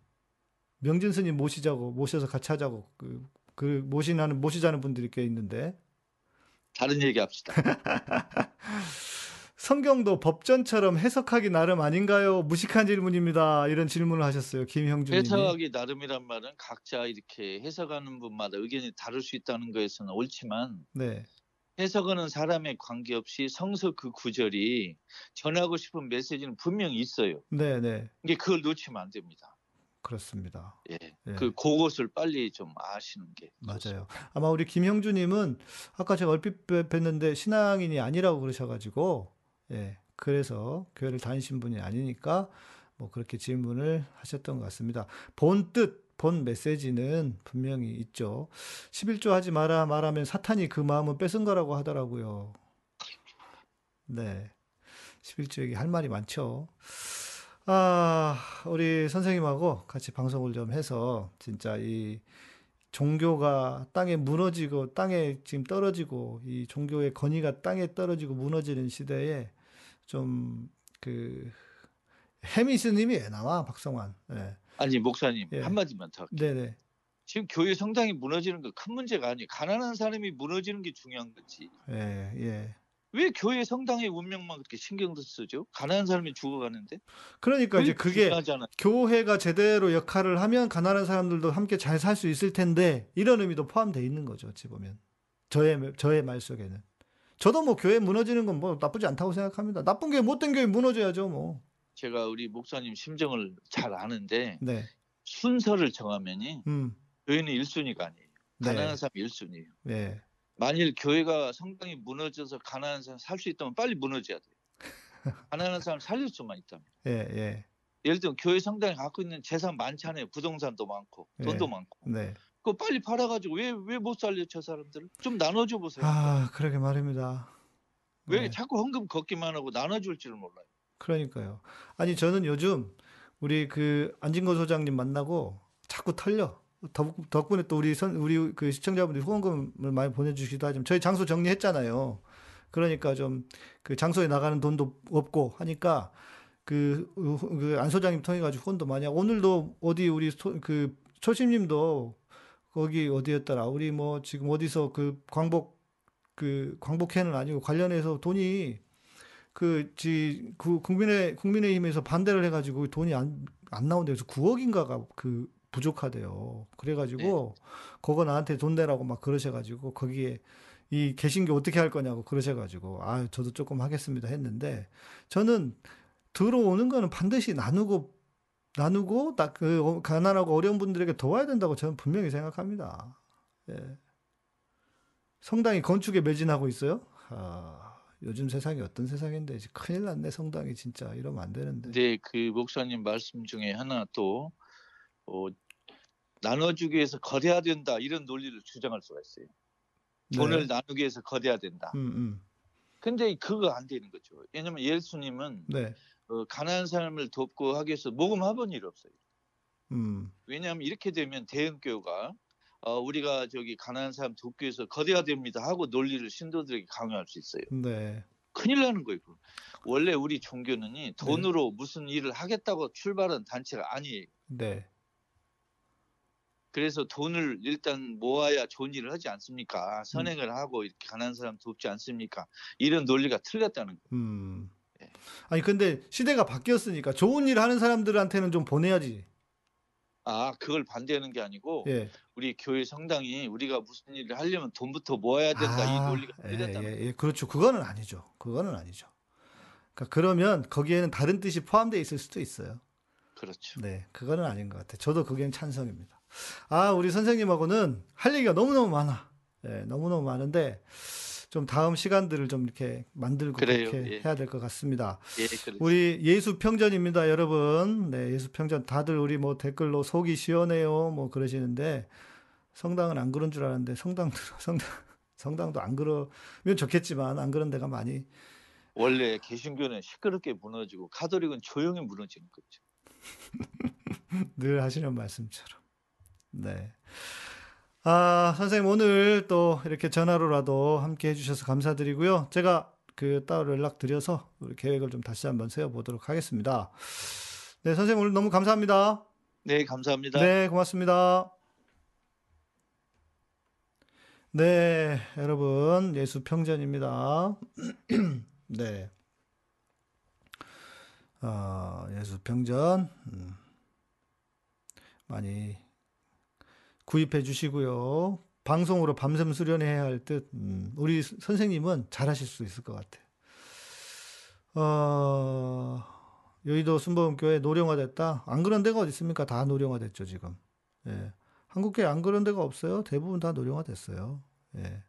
명진 스님 모시자고 모셔서 같이 하자고 그, 그 모시나는 모시자는 분들이 꽤 있는데 다른 얘기 합시다. 성경도 법전처럼 해석하기 나름 아닌가요? 무식한 질문입니다. 이런 질문을 하셨어요. 김형준님이. 해석하기 나름이란 말은 각자 이렇게 해석하는 분마다 의견이 다를 수 있다는 것에서는 옳지만 네, 해석하는 사람에 관계없이 성서 그 구절이 전하고 싶은 메시지는 분명히 있어요. 네, 네, 이게 그걸 놓치면 안 됩니다. 그렇습니다. 예. 예. 그 그것을 빨리 좀 아시는 게 맞아요. 아마 우리 김형준님은 아까 제가 얼핏 뵀- 뵀는데 신앙인이 아니라고 그러셔가지고, 예, 그래서 교회를 다니신 분이 아니니까 뭐 그렇게 질문을 하셨던 것 같습니다. 본 뜻, 본 메시지는 분명히 있죠. 11조 하지 마라 말하면 사탄이 그 마음을 뺏은 거라고 하더라고요. 네. 11조 얘기 할 말이 많죠. 아, 우리 선생님하고 같이 방송을 좀 해서 진짜 이 종교가 땅에 무너지고 땅에 지금 떨어지고 이 종교의 권위가 땅에 떨어지고 무너지는 시대에 좀 그 해미스님이 왜 나와 박성환 예. 아니 목사님 예. 한마디만 더. 네네 지금 교회 성당이 무너지는 거 큰 문제가 아니에요. 가난한 사람이 무너지는 게 중요한 거지. 예, 예. 왜 교회 성당의 운명만 그렇게 신경 쓰죠? 가난한 사람이 죽어가는데 그러니까 이제 그게. 교회가 제대로 역할을 하면 가난한 사람들도 함께 잘 살 수 있을 텐데 이런 의미도 포함되어 있는 거죠 어찌 보면 저의 저의 말 속에는 저도 뭐 교회 무너지는 건 뭐 나쁘지 않다고 생각합니다. 나쁜 교회, 못된 교회 무너져야죠, 뭐. 제가 우리 목사님 심정을 잘 아는데 네. 순서를 정하면이 음. 교회는 1순위가 아니에요. 가난한 네. 사람이 1순위예요. 예. 만일 교회가 성당이 무너져서 가난한 사람 살 수 있다면 빨리 무너져야 돼요. 가난한 사람 살릴 수만 있다면. 예, 예. 예를 들면 교회 성당이 갖고 있는 재산 많잖아요. 부동산도 많고 돈도 네. 많고. 네. 그거 빨리 팔아가지고 왜 왜 못 살려 저 사람들을 좀 나눠줘 보세요. 아, 그러게 말입니다. 왜 네. 자꾸 헌금 걷기만 하고 나눠줄 줄을 몰라요. 그러니까요. 아니 저는 요즘 우리 그 안진거 소장님 만나고 자꾸 털려. 덕- 덕분에 또 우리 선 우리 그 시청자분들이 후원금을 많이 보내주시기도 하지만 저희 장소 정리했잖아요. 그러니까 좀 그 장소에 나가는 돈도 없고 하니까 그, 그 안 소장님 통해 가지고 후원도 많이 하고 오늘도 어디 우리 소, 그 초심님도 거기 어디였더라 우리 뭐 지금 어디서 그 광복 그 광복회는 아니고 관련해서 돈이 그, 지, 그, 국민의, 국민의힘에서 반대를 해가지고 돈이 안, 안 나온대요. 그래서 9억인가가 그 부족하대요. 그래가지고, 그거 나한테 돈 내라고 막 그러셔가지고, 거기에 이 개신교 어떻게 할 거냐고 그러셔가지고, 아, 저도 조금 하겠습니다 했는데, 저는 들어오는 거는 반드시 나누고, 나누고, 딱 그, 어, 가난하고 어려운 분들에게 도와야 된다고 저는 분명히 생각합니다. 예. 성당이 건축에 매진하고 있어요? 아, 요즘 세상이 어떤 세상인데 큰일 났네 성당이 진짜 이러면 안 되는데. 근데 그 목사님 말씀 중에 하나 또 어, 나눠주기 위해서 거래해야 된다 이런 논리를 주장할 수가 있어요. 돈을 나누기 위해서 거래해야 된다. 네. 음, 음. 근데 그거 안 되는 거죠. 왜냐면 예수님은 네. 어, 가난한 사람을 돕고 하기 위해서 모금해본 일 없어요. 음. 왜냐하면 이렇게 되면 대형교회가 어, 우리가 저기 가난한 사람 돕기 위해서 거대해야 됩니다 하고 논리를 신도들에게 강요할 수 있어요. 네. 큰일 나는 거예요. 원래 우리 종교는 돈으로 무슨 일을 하겠다고 출발한 단체가 아니에요. 네. 그래서 돈을 일단 모아야 좋은 일을 하지 않습니까? 선행을 하고 이렇게 가난한 사람 돕지 않습니까? 이런 논리가 틀렸다는 거예요. 음. 네. 아니 근데 시대가 바뀌었으니까 좋은 일 하는 사람들한테는 좀 보내야지. 아, 그걸 반대하는 게 아니고 예. 우리 교회 성당이 우리가 무슨 일을 하려면 돈부터 모아야 된다. 이 아, 논리가 예, 틀렸다는 예, 예. 그렇죠. 그거는 아니죠. 그거는 아니죠. 그러니까 그러면 거기에는 다른 뜻이 포함되어 있을 수도 있어요. 그렇죠. 네, 그거는 아닌 것 같아요. 저도 그게 찬성입니다. 아, 우리 선생님하고는 할 얘기가 너무너무 많아. 예, 너무너무 많은데, 좀 다음 시간들을 좀 이렇게 만들고 그래요, 그렇게 예. 해야 될 것 같습니다. 예. 우리 예수 평전입니다, 여러분. 네, 예수 평전. 다들 우리 뭐 댓글로 속이 시원해요, 뭐 그러시는데, 성당은 안 그런 줄 알았는데, 성당도, 성당, 성당도 안 그러면 좋겠지만, 안 그런 데가 많이 원래 개신교는 시끄럽게 무너지고 카톨릭은 조용히 무너지는 거죠. 늘 하시는 말씀처럼. 네. 아, 선생님 오늘 또 이렇게 전화로라도 함께 해주셔서 감사드리고요. 제가 그 따로 연락 드려서 우리 계획을 좀 다시 한번 세워보도록 하겠습니다. 네, 선생님 오늘 너무 감사합니다. 네, 감사합니다. 네, 고맙습니다. 네, 여러분, 예수 평전입니다. 네. 아, 예수 평전, 음, 많이 구입해 주시고요. 방송으로 밤샘 수련해야 할 듯, 음, 우리 선생님은 잘하실 수 있을 것 같아요. 어, 여의도 순복음교회 노령화됐다? 안 그런 데가 어디 있습니까? 다 노령화됐죠, 지금. 예. 한국교회 안 그런 데가 없어요. 대부분 다 노령화됐어요. 예.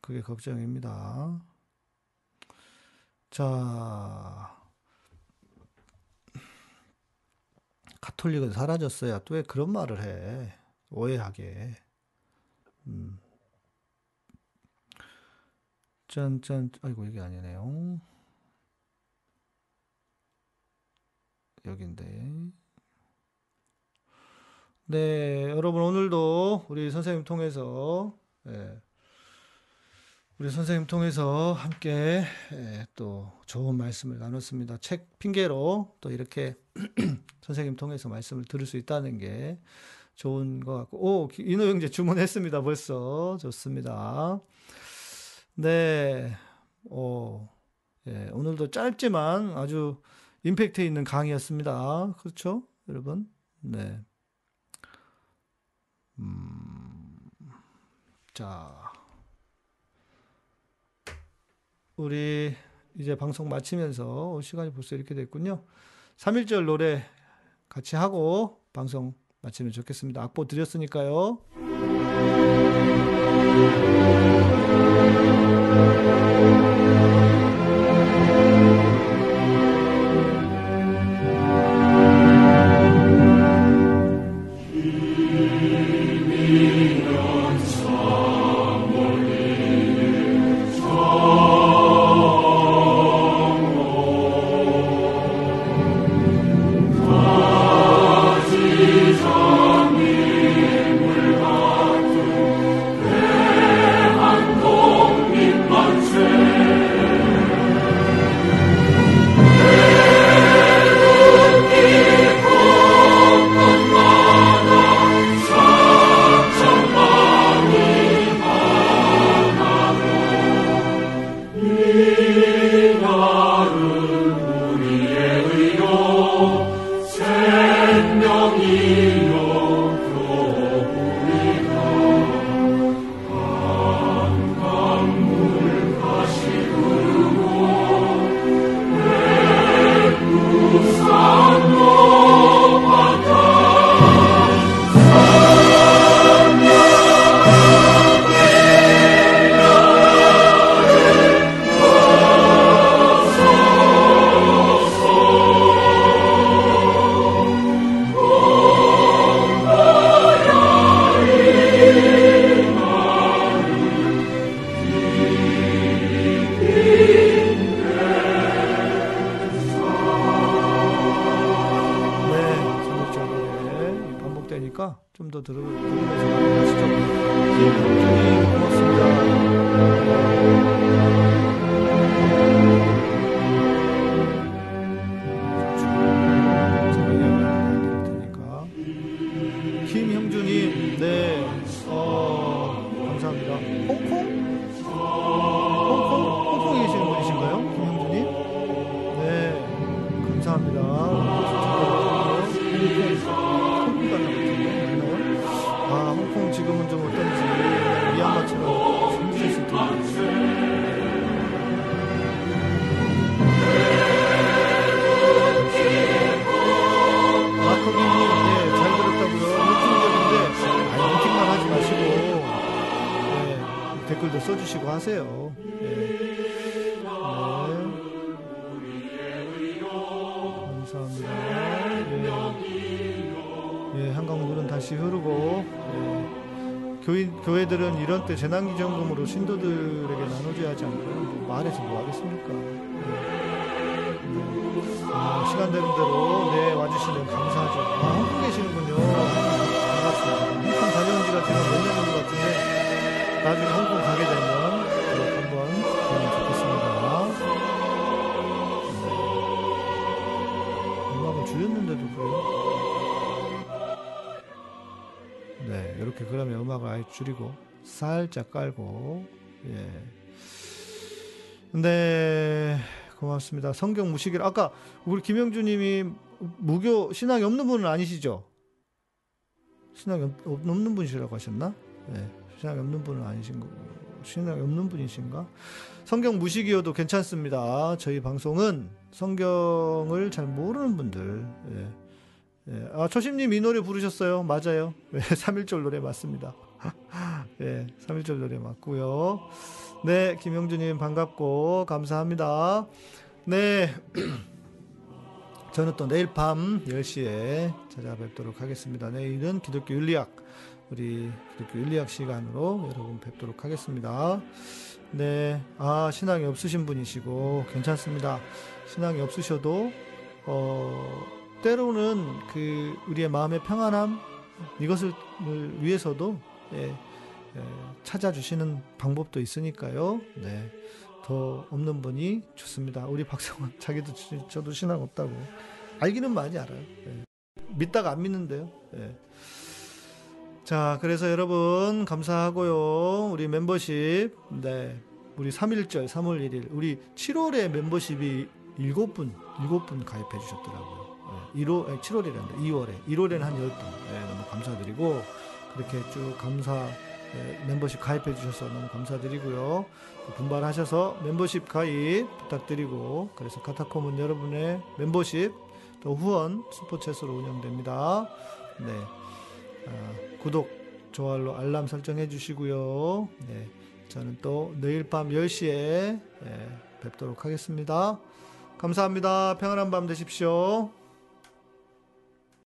그게 걱정입니다. 자, 카톨릭은 사라졌어야 또 왜 그런 말을 해? 오해하게. 음. 짠, 짠, 아이고, 이게 아니네요. 여긴데. 네, 여러분 오늘도 우리 선생님 통해서 예, 우리 선생님 통해서 함께 예, 또 좋은 말씀을 나눴습니다. 책 핑계로 또 이렇게 선생님 통해서 말씀을 들을 수 있다는 게 좋은 것 같고, 오, 인호 형제 주문했습니다. 벌써 좋습니다. 네, 오, 예, 오늘도 짧지만 아주 임팩트 있는 강의였습니다. 그렇죠, 여러분? 네. 음, 자, 우리 이제 방송 마치면서 시간이 벌써 이렇게 됐군요. 3.1절 노래 같이 하고 방송 마치면 좋겠습니다. 악보 드렸으니까요. 재난기점금으로 신도들에게 나눠줘야 하지 않을까요? 뭐 말해서 뭐 하겠습니까? 예. 네. 아, 시간 되는 대로, 네, 와주시면 감사하죠. 아, 홍콩 계시는군요. 반갑습니다. 홍콩 다녀온 지가 제가 몇 년인 것 같은데, 나중에 홍콩 가게 되면, 네, 한번 보면 좋겠습니다. 음악을 줄였는데도 그래요? 네, 이렇게 그러면 음악을 아예 줄이고 살짝 깔고 예. 네, 고맙습니다. 성경 무시기를 아까 우리 김영주님이 무교 신앙이 없는 분은 아니시죠? 신앙이 없, 없는 분이시라고 하셨나? 네, 신앙이 없는 분은 아니신 거. 신앙이 없는 분이신가? 성경 무식이어도 괜찮습니다. 저희 방송은 성경을 잘 모르는 분들. 예. 예. 아, 초심님 이 노래 부르셨어요. 맞아요. 예, 3일절 노래 맞습니다. 예, 3일절 노래 맞고요. 네, 김영주님 반갑고 감사합니다. 네. 저는 또 내일 밤 10시에 찾아뵙도록 하겠습니다. 내일은 기독교 윤리학, 우리 기독교 윤리학 시간으로 여러분 뵙도록 하겠습니다. 네, 아, 신앙이 없으신 분이시고, 괜찮습니다. 신앙이 없으셔도, 어, 때로는 그, 우리의 마음의 평안함, 이것을 위해서도, 예, 예, 찾아주시는 방법도 있으니까요. 네. 더 없는 분이 좋습니다. 우리 박성원, 자기도, 지- 저도 신앙 없다고. 알기는 많이 알아요. 예. 믿다가 안 믿는데요. 예. 자, 그래서 여러분 감사하고요. 우리 멤버십, 네, 우리 3일절, 3월 1일, 우리 7월에 멤버십이 7분, 7분 가입해 주셨더라고요. 예, 1월, 아니, 7월이란다. 2월에. 1월에는 한 10분. 예, 너무 감사드리고, 그렇게 쭉 감사 예, 멤버십 가입해 주셔서 너무 감사드리고요. 또 분발하셔서 멤버십 가입 부탁드리고 그래서 카타콤은 여러분의 멤버십 또 후원 슈퍼챗으로 운영됩니다. 네. 아, 구독, 좋아요, 알람 설정해 주시고요. 네. 저는 또 내일 밤 10시에 예, 뵙도록 하겠습니다. 감사합니다. 평안한 밤 되십시오.